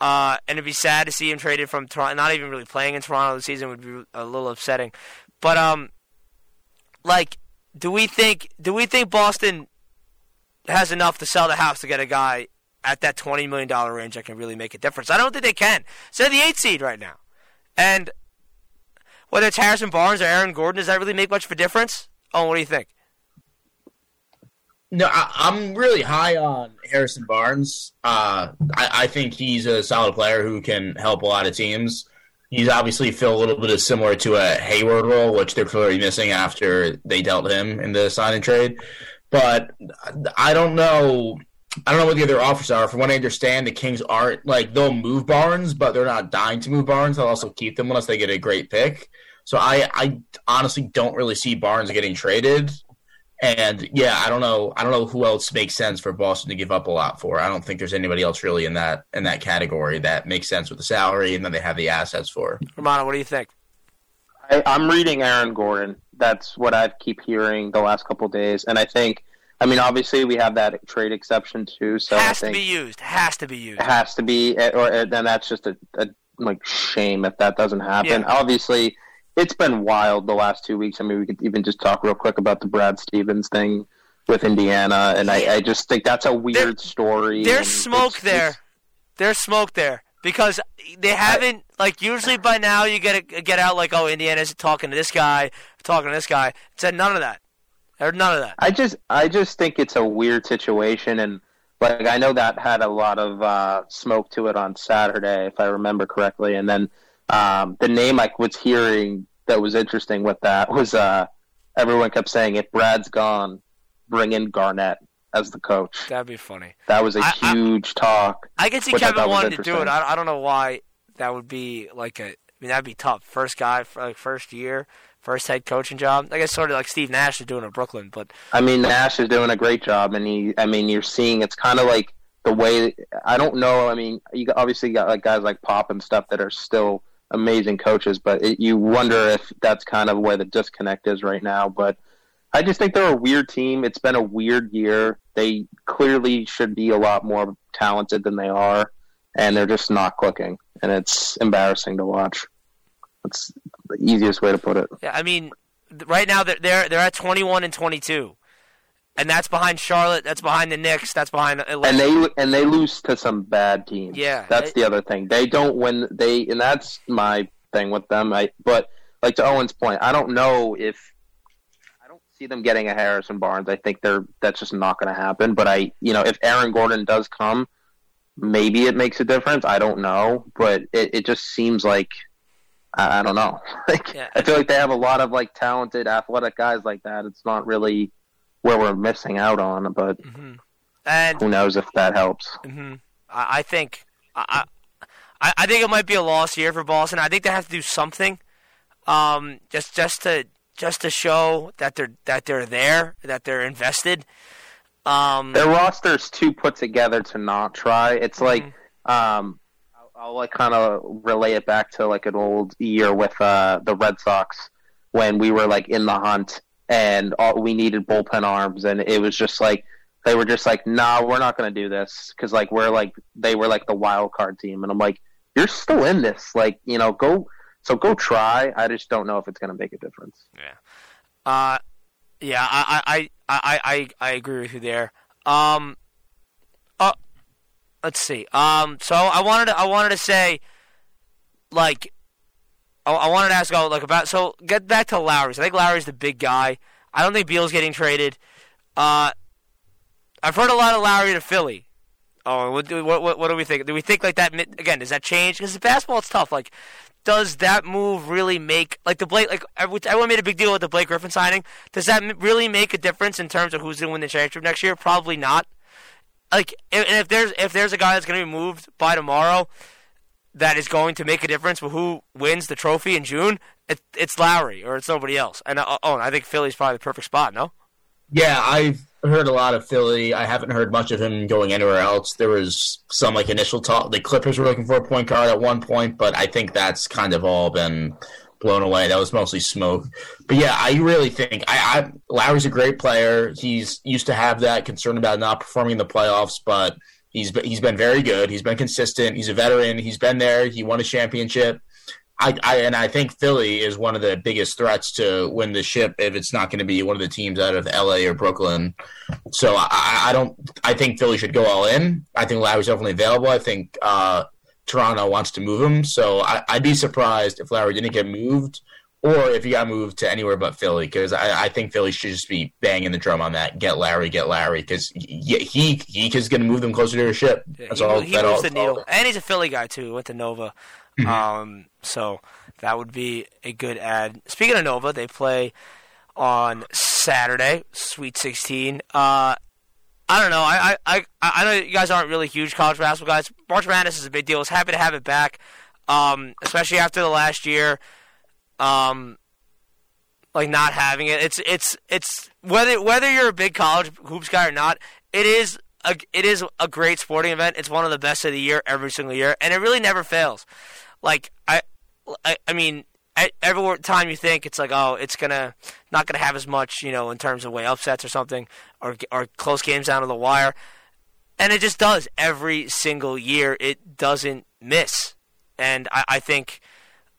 S1: Uh, and it'd be sad to see him traded from Toronto. Not even really playing in Toronto this season would be a little upsetting. But um, like, do we think do we think Boston has enough to sell the house to get a guy at that twenty million dollar range that can really make a difference? I don't think they can. So they're the eight seed right now, and whether it's Harrison Barnes or Aaron Gordon, does that really make much of a difference? Oh, what do you think?
S4: No, I, I'm really high on Harrison Barnes. Uh, I, I think he's a solid player who can help a lot of teams. He's obviously filled a little bit of similar to a Hayward role, which they're clearly missing after they dealt him in the sign and trade. But I don't know. I don't know what the other offers are. From what I understand, the Kings aren't like they'll move Barnes, but they're not dying to move Barnes. They'll also keep them unless they get a great pick. So I, I honestly don't really see Barnes getting traded. And yeah, I don't know. I don't know who else makes sense for Boston to give up a lot for. I don't think there's anybody else really in that in that category that makes sense with the salary and then they have the assets for.
S1: Romano, what do you think?
S3: I, I'm reading Aaron Gordon. That's what I keep hearing the last couple of days, and I think, I mean, obviously we have that trade exception too. So
S1: Has to be used. Has to be used.
S3: it has to be, eh, or then that's just a, a like shame if that doesn't happen.
S1: Yeah.
S3: Obviously, it's been wild the last two weeks. I mean, we could even just talk real quick about the Brad Stevens thing with Indiana, and I, I just think that's a weird story.
S1: There's smoke
S3: it's-
S1: there.
S3: it's-
S1: There's smoke there because they haven't like usually by now you get a, get out like oh Indiana's talking to this guy, talking to this guy. It said none of that. Heard none of that.
S3: I just I just think it's a weird situation and like I know that had a lot of uh, smoke to it on Saturday if I remember correctly and then um, the name I was hearing that was interesting with that was uh, everyone kept saying if Brad's gone bring in Garnett as the coach
S1: That'd be funny.
S3: that was a
S1: I- I-
S3: huge talk
S1: I can see
S3: I
S1: Kevin wanting to do it. I, I don't know why that would be like a. I mean that'd be tough. First guy, for like first year, first head coaching job. I guess sort of like Steve Nash is doing in Brooklyn, but
S3: I mean, Nash is doing a great job, and he. I mean, you're seeing it's kind of like the way. I don't know. I mean, you obviously got like guys like Pop and stuff that are still amazing coaches, but it, you wonder if that's kind of where the disconnect is right now. But I just think they're a weird team. It's been a weird year. They clearly should be a lot more talented than they are, and they're just not clicking. And it's embarrassing to watch. That's the easiest way to put it.
S1: Yeah, I mean, right now they're they're, they're at 21 and 22, and that's behind Charlotte. That's behind the Knicks. That's behind Atlanta.
S3: And they and they lose to some bad teams.
S1: Yeah,
S3: that's
S1: they,
S3: the other thing. They don't win. They and that's my thing with them. I but like to Owen's point, I don't know if I don't see them getting a Harrison Barnes. I think they're that's just not going to happen. But I, you know, if Aaron Gordon does come, maybe it makes a difference. I don't know, but it, it just seems like I, I don't know. like
S1: Yeah.
S3: I feel like they have a lot of like talented, athletic guys like that. It's not really where we're missing out on, but
S1: hmm And
S3: who knows if that helps.
S1: hmm I, I think I, I I think it might be a loss here for Boston. I think they have to do something, um, just just to just to show that they're that they're there, that they're invested. Um,
S3: Their roster's too put together to not try. It's like um, I'll, like kind of relay it back to like an old year with uh, the Red Sox when we were like in the hunt and all, we needed bullpen arms, and it was just like they were just like, "Nah, we're not going to do this," because like we're like they were like the wild card team, and I'm like, "You're still in this, like you know, go." So go try. I just don't know if it's going to make a difference.
S1: Yeah, uh, yeah, I, I, I, I, I agree with you there. Um, let's see. Um, so I wanted to, I wanted to say, like, I, I wanted to ask oh, like about. So get back to Lowry's. I think Lowry's the big guy. I don't think Beal's getting traded. Uh, I've heard a lot of Lowry to Philly. Oh, what, do- what, what, do we think? Do we think like that again? Does that change? Because basketball, it's tough. Like, does that move really make like the Blake? Like every- everyone made a big deal with the Blake Griffin signing. Does that really make a difference in terms of who's going to win the championship next year? Probably not. Like, if, if there's if there's a guy that's going to be moved by tomorrow, that is going to make a difference for who wins the trophy in June, it, it's Lowry or it's nobody else. And uh, oh, and I think Philly's probably the perfect spot. No.
S4: Yeah, I've heard a lot of Philly. I haven't heard much of him going anywhere else. There was some like initial talk. The Clippers were looking for a point guard at one point, but I think that's kind of all been blown away. That was mostly smoke. But yeah, I really think I, I Lowry's a great player. He's used to have that concern about not performing in the playoffs, but he's he's been very good. He's been consistent. He's a veteran. He's been there. He won a championship. I, I and I think Philly is one of the biggest threats to win the ship if it's not going to be one of the teams out of LA or Brooklyn. So I, I don't. I think Philly should go all in. I think Lowry's definitely available. I think uh, Toronto wants to move him. So I, I'd be surprised if Lowry didn't get moved, or if he got moved to anywhere but Philly. Because I, I think Philly should just be banging the drum on that. Get Larry, get Larry. Because he he, he is going to move them closer to their ship. That's
S1: he,
S4: all.
S1: he
S4: that
S1: moves
S4: all-
S1: the needle, and he's a Philly guy too. Went to Nova,
S4: Mhm.
S1: um, so that would be a good ad. Speaking of Nova, they play on Saturday, Sweet Sixteen. Uh, I don't know. I, I, I, I know you guys aren't really huge college basketball guys. March Madness is a big deal. I was happy to have it back, um, especially after the last year. Um, like not having it. It's it's it's whether whether you're a big college hoops guy or not, it is a it is a great sporting event. It's one of the best of the year every single year, and it really never fails. Like I, I, I mean, every time you think it's like, oh, it's gonna not gonna have as much, you know, in terms of way upsets or something, or or close games down to the wire, and it just does every single year. It doesn't miss, and I, I think.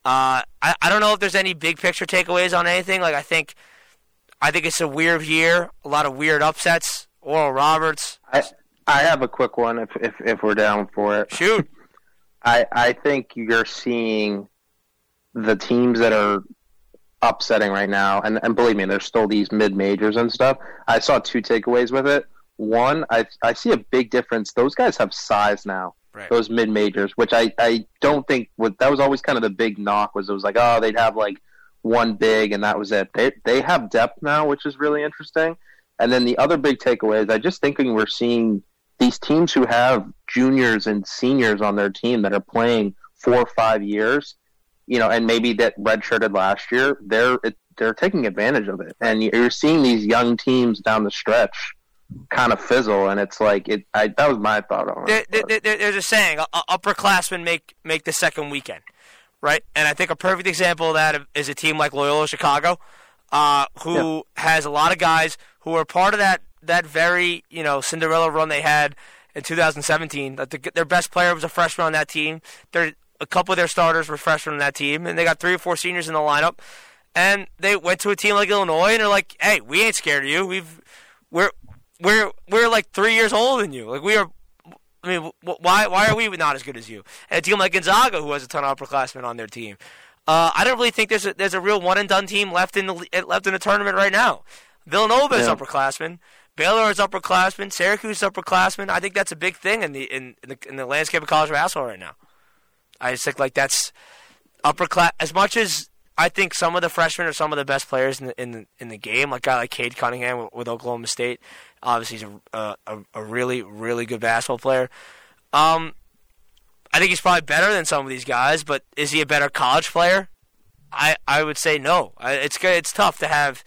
S1: Uh, I, I don't know if there's any big picture takeaways on anything. Like I think, I think it's a weird year. A lot of weird upsets. Oral Roberts,
S3: I I have a quick one if if, if we're down for it.
S1: shoot.
S3: I I think you're seeing the teams that are upsetting right now, and, and believe me, there's still these mid majors and stuff. I saw two takeaways with it. One, I I see a big difference. Those guys have size now.
S1: Right.
S3: Those mid majors, which I I don't think that was always kind of the big knock was it was like oh they'd have like one big and that was it. They they have depth now, which is really interesting. And then the other big takeaway is I just thinking we're seeing these teams who have juniors and seniors on their team that are playing four or five years, you know, and maybe that redshirted last year, they're it, they're taking advantage of it, and you're seeing these young teams down the stretch kind of fizzle, and it's like it. I, that was my thought on it.
S1: there, there- there's a saying: upperclassmen make make the second weekend, right? And I think a perfect example of that is a team like Loyola Chicago. uh, who has a lot of guys who are part of that that very you know Cinderella run they had in 2017. That the, their best player was a freshman on that team. Their a couple of their starters were freshmen on that team, and they got three or four seniors in the lineup. And they went to a team like Illinois, and they're like, "Hey, we ain't scared of you. We've we're we're we're like three years older than you. Like we are I mean, why why are we not as good as you? And a team like Gonzaga, who has a ton of upperclassmen on their team, uh, I don't really think there's a, there's a real one and done team left in the left in the tournament right now. Villanova is yeah. upperclassmen. Baylor is upperclassmen. Syracuse is upperclassmen. I think that's a big thing in the in, in the in the landscape of college basketball right now. I just think like that's upper class as much as I think some of the freshmen are some of the best players in the in the, in the game. Like guy like Cade Cunningham with, with Oklahoma State. Obviously, he's a, a, a really, really good basketball player. Um, I think he's probably better than some of these guys, but is he a better college player? I, I would say no. It's good. It's tough to have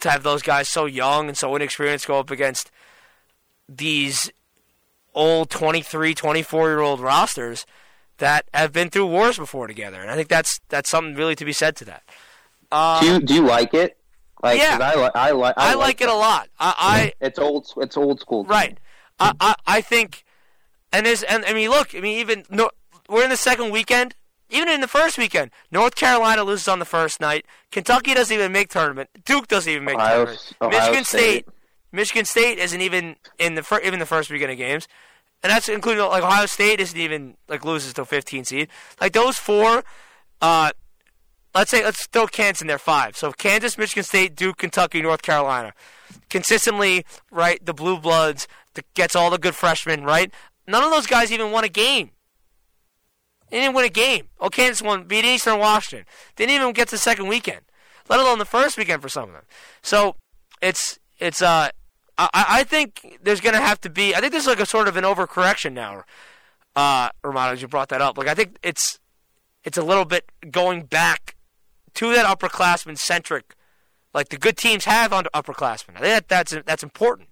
S1: to have those guys so young and so inexperienced go up against these old 23, 24 year old rosters that have been through wars before together, and I think that's that's something really to be said to that.
S5: Um, do you do you like it?
S1: Like, yeah, I, li- I, li- I, I like, like it a lot. I, I
S5: it's old. It's old school.
S1: Right. I, I, I think, and there's and I mean, look. I mean, even no, we're in the second weekend. Even in the first weekend, North Carolina loses on the first night. Kentucky doesn't even make tournament. Duke doesn't even make Ohio, tournament. Ohio Michigan State. State. Michigan State isn't even in the fir- even the first weekend of games, and that's including like Ohio State isn't even like loses to 15 seed. Like those four, uh, let's say let's throw Kansas in there five. So Kansas, Michigan State, Duke, Kentucky, North Carolina, consistently right. The blue bloods that gets all the good freshmen right. None of those guys even won a game. They didn't win a game. Oh, Kansas won, beat Eastern Washington. Didn't even get to the second weekend, let alone the first weekend for some of them. So it's it's uh I, I think there's going to have to be. I think there's like a sort of an overcorrection now. Uh, Romano, you brought that up. Like I think it's it's a little bit going back to that upperclassman centric, like the good teams have on upperclassmen. I think that that's that's important.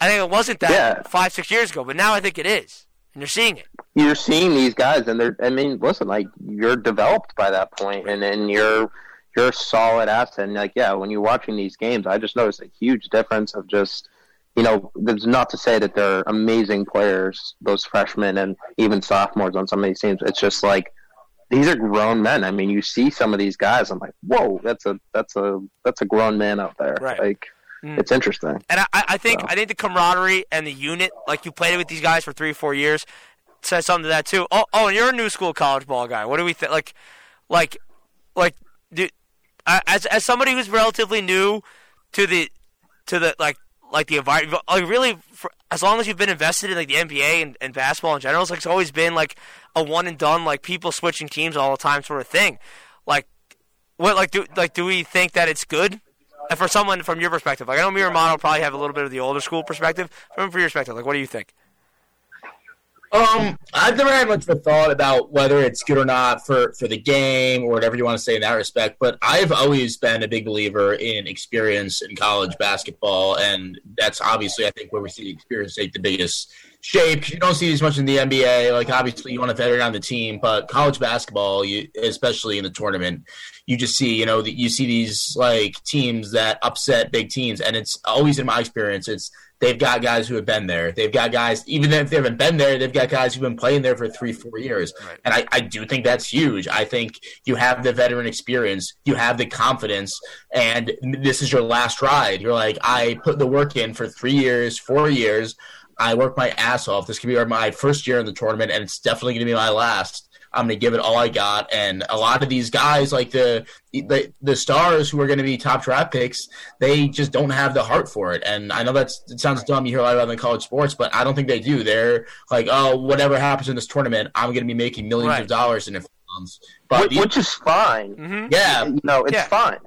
S1: I think it wasn't that yeah. five six years ago, but now I think it is, and you're seeing it.
S5: You're seeing these guys, and they're. I mean, listen, like you're developed by that point, and then you're you're solid asset. And like, yeah, when you're watching these games, I just noticed a huge difference of just. You know, there's not to say that they're amazing players, those freshmen and even sophomores on some of these teams. It's just like these are grown men. I mean, you see some of these guys. I'm like, whoa, that's a that's a that's a grown man out there. Right. Like, mm. it's interesting.
S1: And I, I think so. I think the camaraderie and the unit, like you played with these guys for three or four years, says something to that too. Oh, oh, and you're a new school college ball guy. What do we think? Like, like, like, do, as as somebody who's relatively new to the to the like like the environment, like really, for, as long as you've been invested in like the NBA and, and basketball in general, it's like it's always been like a one and done, like people switching teams all the time sort of thing. Like, what like do like do we think that it's good? And for someone from your perspective, like I know Miramano probably have a little bit of the older school perspective. From your perspective, like what do you think?
S4: Um, I've never had much of a thought about whether it's good or not for, for the game or whatever you want to say in that respect, but I've always been a big believer in experience in college basketball, and that's obviously, I think, where we see the experience take the biggest shape. You don't see as much in the NBA. Like, obviously, you want a veteran on the team, but college basketball, you, especially in the tournament, you just see, you know, you see these, like, teams that upset big teams, and it's always, in my experience, it's – they've got guys who have been there. They've got guys, even if they haven't been there, they've got guys who've been playing there for three, four years. Right. And I, I do think that's huge. I think you have the veteran experience, you have the confidence, and this is your last ride. You're like, I put the work in for three years, four years. I worked my ass off. This could be my first year in the tournament, and it's definitely going to be my last. I'm going to give it all I got. And a lot of these guys, like the the, the stars who are going to be top draft picks, they just don't have the heart for it. And I know that's it sounds dumb. You hear a lot about in college sports, but I don't think they do. They're like, oh, whatever happens in this tournament, I'm going to be making millions right. of dollars in it.
S5: But which, which is fine.
S1: Mm-hmm.
S4: Yeah,
S5: you know, it's yeah. fine.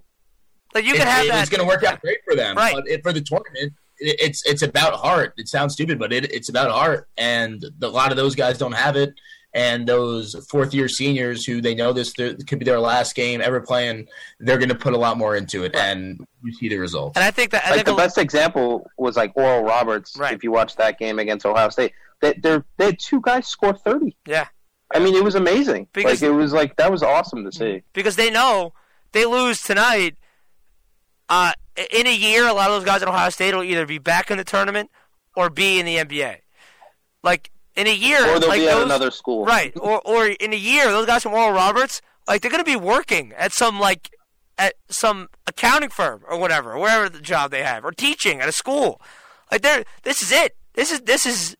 S1: Like you can it, have that.
S4: It's going to work out great for them. Right. But it, for the tournament, it's it's about heart. It sounds stupid, but it, it's about heart, and a lot of those guys don't have it and those fourth year seniors who they know this could be their last game ever playing, they're going to put a lot more into it, and you see the results.
S1: And I think that I
S5: like
S1: think
S5: the best example was like Oral Roberts. Right. If you watch that game against Ohio State, they're they had two guys score thirty.
S1: Yeah,
S5: I mean it was amazing. Because, like it was like that was awesome to see.
S1: Because they know they lose tonight, uh, in a year, a lot of those guys at Ohio State will either be back in the tournament or be in the NBA. Like in a year,
S5: or they'll
S1: like
S5: be at another school.
S1: right? Or or in a year, those guys from Oral Roberts, like they're gonna be working at some like at some accounting firm or whatever, or wherever the job they have, or teaching at a school. Like they're this is it. This is this is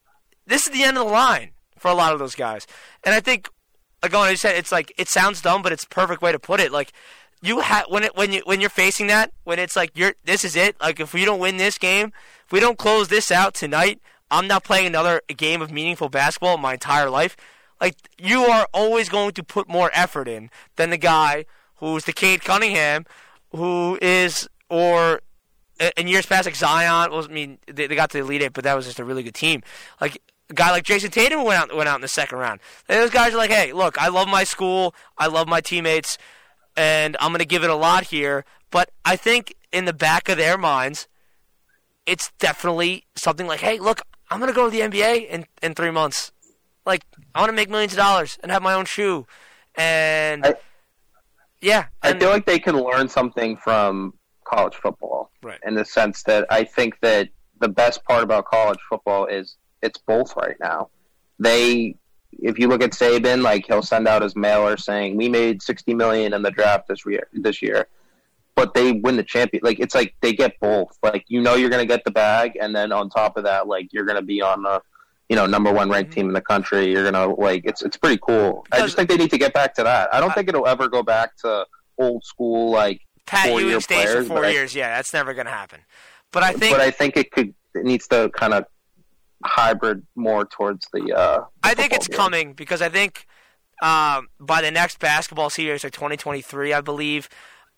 S1: this is the end of the line for a lot of those guys. And I think, like going, I said, it's like it sounds dumb, but it's a perfect way to put it. Like you have when it when you when you're facing that when it's like you're this is it. Like if we don't win this game, if we don't close this out tonight, I'm not playing another game of meaningful basketball my entire life. Like you are always going to put more effort in than the guy who's the Cade Cunningham, who is or in years past like Zion. Was, I mean, they, they got to the Elite Eight, but that was just a really good team. Like a guy like Jayson Tatum went out went out in the second round. And those guys are like, hey, look, I love my school, I love my teammates, and I'm going to give it a lot here. But I think in the back of their minds, it's definitely something like, hey, look, I'm going to go to the NBA in in three months. Like I want to make millions of dollars and have my own shoe, and
S5: I-
S1: yeah,
S5: I
S1: and,
S5: feel like they can learn something from college football.
S1: Right.
S5: In the sense that I think that the best part about college football is it's both right now. They, if you look at Saban, like he'll send out his mailer saying we made sixty million in the draft this year. This year, but they win the champion. Like it's like they get both. Like you know you're going to get the bag, and then on top of that, like you're going to be on the, you know, number one ranked team in the country. You're to like it's it's pretty cool. I just think they need to get back to that. I don't
S1: I-
S5: think it'll ever go back to old school like
S1: Pat
S5: four-year
S1: Ewing stays for
S5: players,
S1: four
S5: but I-
S1: years. Yeah, that's never going to happen. But I think
S5: but I think it could it needs to kind of hybrid more towards the. Uh,
S1: I think it's
S5: game.
S1: coming because I think um, by the next basketball series, like 2023, I believe.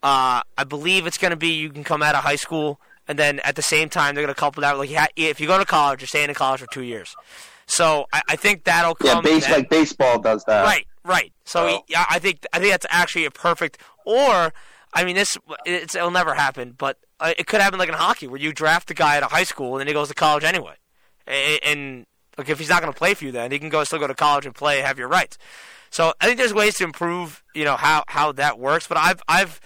S1: Uh, I believe it's going to be you can come out of high school and then at the same time they're going to couple that like if you go to college, you're staying in college for two years. So I, I think that'll come.
S5: Yeah,
S1: base
S5: like baseball does that.
S1: Right, right. So yeah, I think I think that's actually a perfect. Or I mean, this it's, it'll never happen, but uh, it could happen like in hockey, where you draft a guy out of high school and then he goes to college anyway, and, and like if he's not going to play for you, then he can go still go to college and play, have your rights. So I think there's ways to improve, you know, how how that works. But I've I've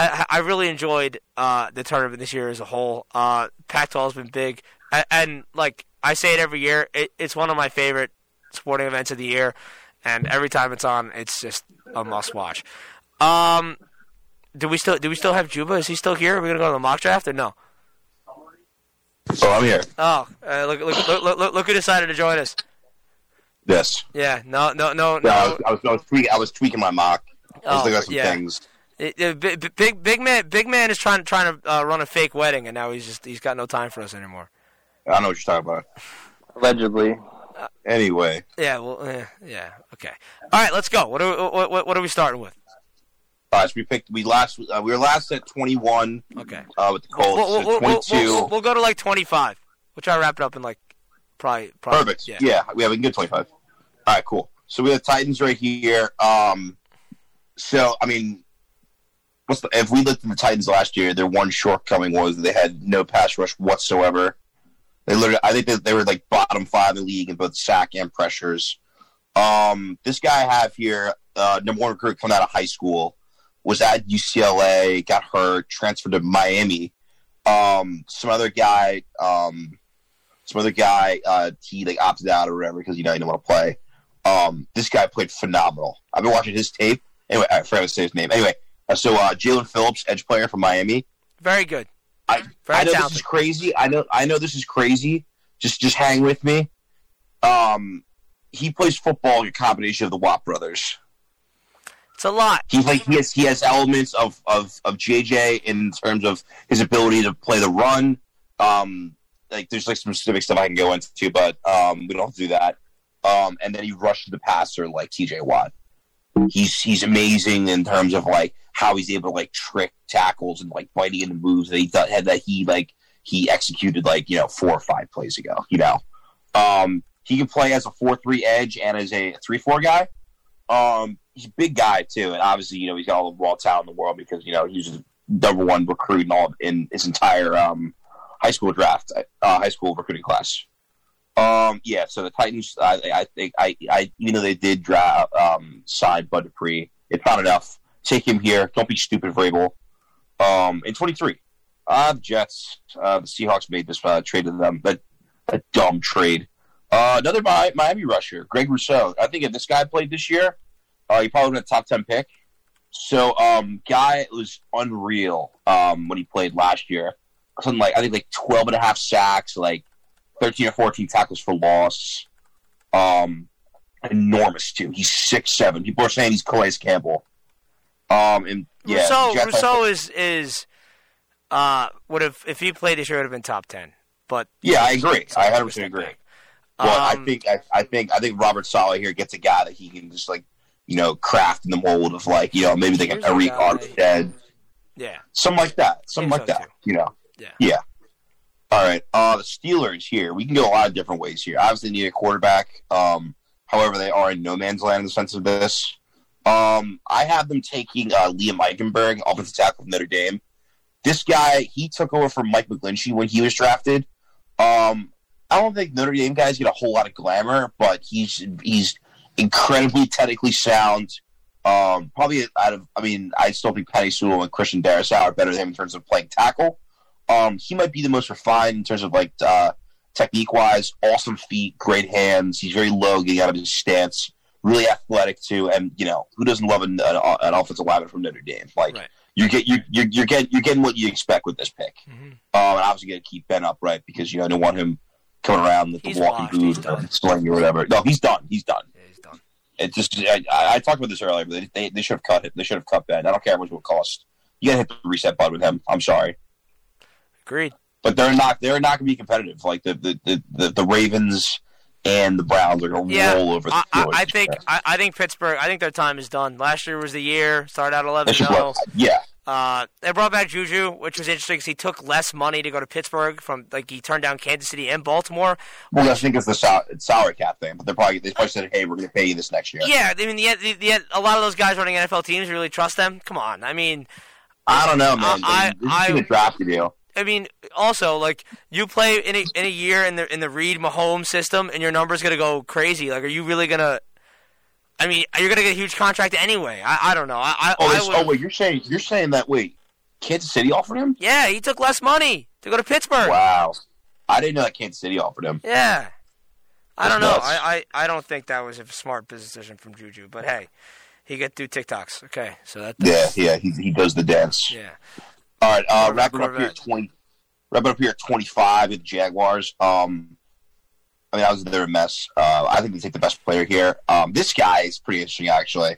S1: ha- I really enjoyed uh, the tournament this year as a whole. Uh, Pac-12 has been big, and, and like I say it every year, it, it's one of my favorite sporting events of the year, and every time it's on, it's just a must watch. Um, do we still do we still have Dziuba? Is he still here? Are we gonna go to the mock draft or no?
S2: Oh, I'm here.
S1: Oh, uh, look, look, look, look, look, look who decided to join us.
S2: Yes.
S1: Yeah, no, no, no,
S2: I
S1: no.
S2: was, I was, I was, tweaking, I was tweaking my mock. I was
S1: Oh,
S2: looking at some
S1: yeah.
S2: things.
S1: It- it- bi- bi- big, big man, big man is trying trying to uh, run a fake wedding, and now he's just he's got no time for us anymore.
S2: I know what you're talking about.
S5: Allegedly.
S2: Anyway,
S1: Yeah, well, eh, yeah, okay. All right, let's go. What are what, what, what are we starting with?
S2: uh, so we picked. We last. Uh, we were last at 21
S1: Okay,
S2: uh, with the Colts.
S1: we'll, we'll,
S2: so
S1: we'll, we'll,
S2: 22.
S1: we'll, we'll go to like twenty five. We'll try to wrap it up in like probably, probably
S2: Perfect.
S1: Yeah.
S2: Yeah. we have a good 25. All right, cool. So we have Titans right here. Um, so I mean, what's the, if we looked at the Titans last year, their one shortcoming was they had no pass rush whatsoever. They literally, I think that they were like bottom five in the league in both sack and pressures. Um, this guy I have here, uh, number one recruit coming out of high school, was at UCLA, got hurt, transferred to Miami. Um, some other guy, um, some other guy, uh, he like opted out or whatever because you know he didn't want to play. Um, this guy played phenomenal. I've been watching his tape. Anyway, I forgot to say his name. Anyway, so uh, Jaelan Phillips, edge player from Miami.
S1: Very good.
S2: I,
S1: Very
S2: I know
S1: talented.
S2: this is crazy. I know I know this is crazy. Just just hang with me. Um, he plays football, a combination of the Watt brothers.
S1: It's a lot.
S2: He like he has he has elements of of of JJ in terms of his ability to play the run. Um, like there's like some specific stuff I can go into, but um, we don't have to do that. Um, and then he rushes the passer like TJ Watt. He's he's amazing in terms of like how he's able to like trick tackles and like biting into moves that he th- had that he like he executed like you know four or five plays ago. You know, um, he can play as a four three edge and as a three four guy. Um, he's a big guy too, and obviously you know he's got all the raw talent in the world because you know he's the number one recruit in all in his entire um, high school draft, uh, high school recruiting class. Um, yeah, so the Titans, I, I think, I, I, even though they did draft, um, sign Bud Dupree, it's not enough. Take him here. Don't be stupid, Vrabel. Um, in 23. Uh, Jets. Uh, the Seahawks made this uh, trade to them, but a dumb trade. Uh, another Mi- Miami rusher, Greg Rousseau. I think if this guy played this year, uh, he probably would have a top ten pick. So, um, guy was unreal um, when he played last year. Something like I think like 12 and a half sacks, like thirteen or fourteen tackles for loss. Um, enormous too. He's six seven. People are saying he's Calais Campbell. Um, and yeah,
S1: Rousseau,
S2: Jets-
S1: Rousseau is is uh would have if he played this year would have been top ten. But
S2: Yeah, I agree. I 100 percent agree.
S1: back.
S2: But I
S1: Um,
S2: think I, I think I think Robert Saleh here gets a guy that he can just like you know craft in the mold of like you know maybe like
S1: Here's
S2: a
S1: a Arik
S2: Armstead,
S1: yeah,
S2: something like that, something like
S1: so,
S2: that.
S1: too.
S2: You know.
S1: Yeah.
S2: Yeah. All right. Uh, the Steelers here. We can go a lot of different ways here. Obviously, need a quarterback. Um, however, they are in no man's land in the sense of this. Um, I have them taking uh, Liam Eichenberg, offensive tackle from Notre Dame. This guy, he took over from Mike McGlinchey when he was drafted. Um, I don't think Notre Dame guys get a whole lot of glamour, but he's he's incredibly technically sound. Um, probably out of, I mean, I still think Penei Sewell and Christian Darrisaw are better than him in terms of playing tackle. Um, he might be the most refined in terms of like uh, technique wise. Awesome feet, great hands. He's very low, getting out of his stance. Really athletic too, and you know who doesn't love an, an, an offensive lineman from Notre Dame? Like
S1: Right.
S2: you get you you you're getting you're getting what you expect with this pick.
S1: Mhm.
S2: Um, and obviously, got to keep Ben upright because you know, I don't want him coming around with
S1: He's
S2: the walking. Boot or sling or whatever. No, he's done. He's done.
S1: yeah, he's done.
S2: It just I, I I talked about this earlier, but they, they, they should have cut it. They should have cut Ben. I don't care how much it would cost. You got to hit the reset button with him. I'm sorry,
S1: Agreed.
S2: but they're not they're not going to be competitive. Like the the, the, the, the Ravens and the Browns are going to
S1: Yeah,
S2: roll over the
S1: I, I, I think I, I think Pittsburgh. I think their time is done. Last year was the year. Started out eleven zero.
S2: let- yeah.
S1: Uh, they brought back Juju, which was interesting because he took less money to go to Pittsburgh from like he turned down Kansas City and Baltimore.
S2: Well, I think it's the sal- it's salary cap thing, but they're probably they probably said, "Hey, we're going to pay you this next year."
S1: Yeah, I mean, yet, yet a lot of those guys running NFL teams really trust them. Come on, I mean,
S2: I don't know, man.
S1: I-
S2: They-
S1: I-
S2: is a drafty deal.
S1: I mean, also like you play in a in a year in the in the Reid Mahomes system, and your number's gonna go crazy. Like, are you really gonna? I mean, you're gonna get a huge contract anyway. I, I don't know. I I,
S2: Oh,
S1: I
S2: oh wait, you're saying you're saying that? Wait, Kansas City offered him?
S1: yeah, he took less money to go to Pittsburgh.
S2: Wow, I didn't know that Kansas City offered him.
S1: Yeah. I
S2: That's
S1: don't know. I, I, I don't think that was a smart business decision from Juju. But hey, he get through TikToks. Okay, so that
S2: Yeah, yeah, he he does the dance.
S1: yeah.
S2: All right, uh, wrapping up here at twenty. Wrapping up here at twenty five with the Jaguars. Um, I mean, I was they're a mess. Uh, I think they take the best player here. Um, this guy is pretty interesting actually.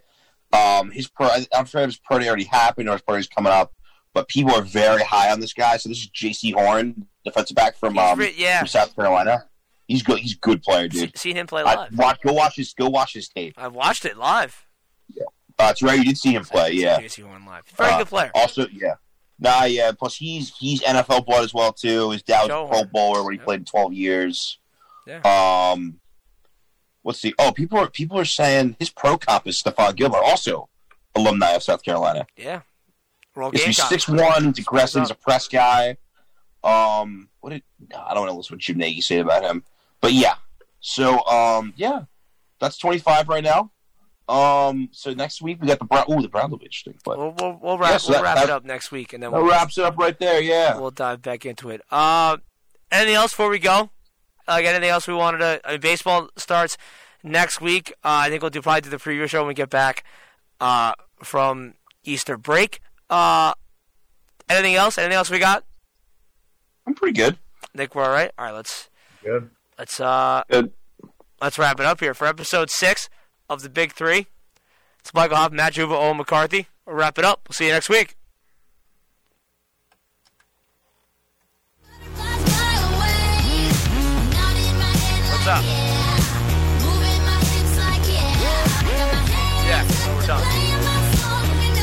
S2: Um, his pro, I'm sure his pro day already happened or his pro day's coming up, but people are very high on this guy. So this is Jaycee Horn, defensive back from um,
S1: re- yeah.
S2: from South Carolina. He's good. He's a good player, dude.
S1: seen him play
S2: I,
S1: live.
S2: watch, go watch his go watch his tape.
S1: I've watched it live.
S2: Uh, that's right. You did see him play. Yeah.
S1: Jaycee Horn live. Very
S2: Uh,
S1: good player.
S2: Also, yeah. Nah, yeah. Plus, he's he's NFL blood as well too. His dad was a Pro. Bowler when he
S1: Yep.
S2: played twelve years.
S1: Yeah.
S2: Um, let's see. Oh, people are people are saying his pro cop is Stephon Gilmore, also alumni of South Carolina.
S1: Yeah. Roll
S2: He's six one. Aggressive. He's a press guy. Um, what did I don't want to listen to what Jim Nagy said about him, but yeah. So um, yeah, that's twenty five right now. Um, so next week we got the Brown. Ooh, the Browns will be interesting. But
S1: We'll, we'll, we'll wrap,
S2: Yeah, so
S1: we'll
S2: that-
S1: wrap
S2: that-
S1: it up next week, and then we'll,
S2: wraps it up right there. Yeah.
S1: we'll dive back into it. Uh, anything else before we go? Like anything else we wanted to? I mean, baseball starts next week. Uh, I think we'll do probably do the preview show when we get back uh, from Easter break. Uh, anything else? Anything else we got?
S2: I'm pretty good.
S1: I think we're all right. All right, let's
S4: Good.
S1: let's uh
S5: Good.
S1: let's wrap it up here for episode six of the Big Three. It's Michael Hoffman, Matt Dziuba, Owen McCarthy. We'll wrap it up. We'll see you next week. What's up?